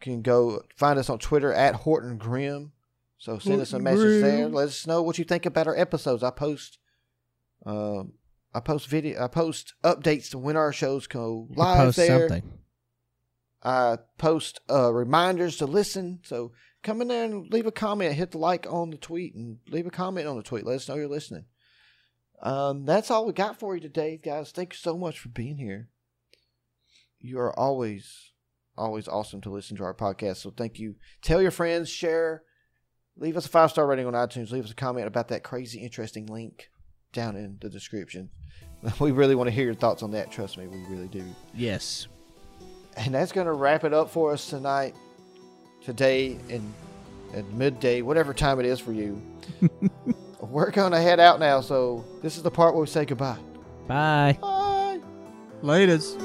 You can go find us on Twitter at Horton Grim. So send us a Horton message there. Let us know what you think about our episodes. I post, um, I post video, I post updates to when our shows go live Post there. something. I post uh, reminders to listen. So come in there and leave a comment. Hit the like on the tweet and leave a comment on the tweet. Let us know you're listening. Um, that's all we got for you today, guys. Thank you so much for being here. You are always, always awesome to listen to our podcast. So thank you. Tell your friends, share, leave us a five star rating on iTunes. Leave us a comment about that crazy, interesting link down in the description. We really want to hear your thoughts on that. Trust me, we really do. Yes. And that's going to wrap it up for us tonight, today, and at midday, whatever time it is for you. We're going to head out now, so this is the part where we say goodbye. Bye. Bye. Laters.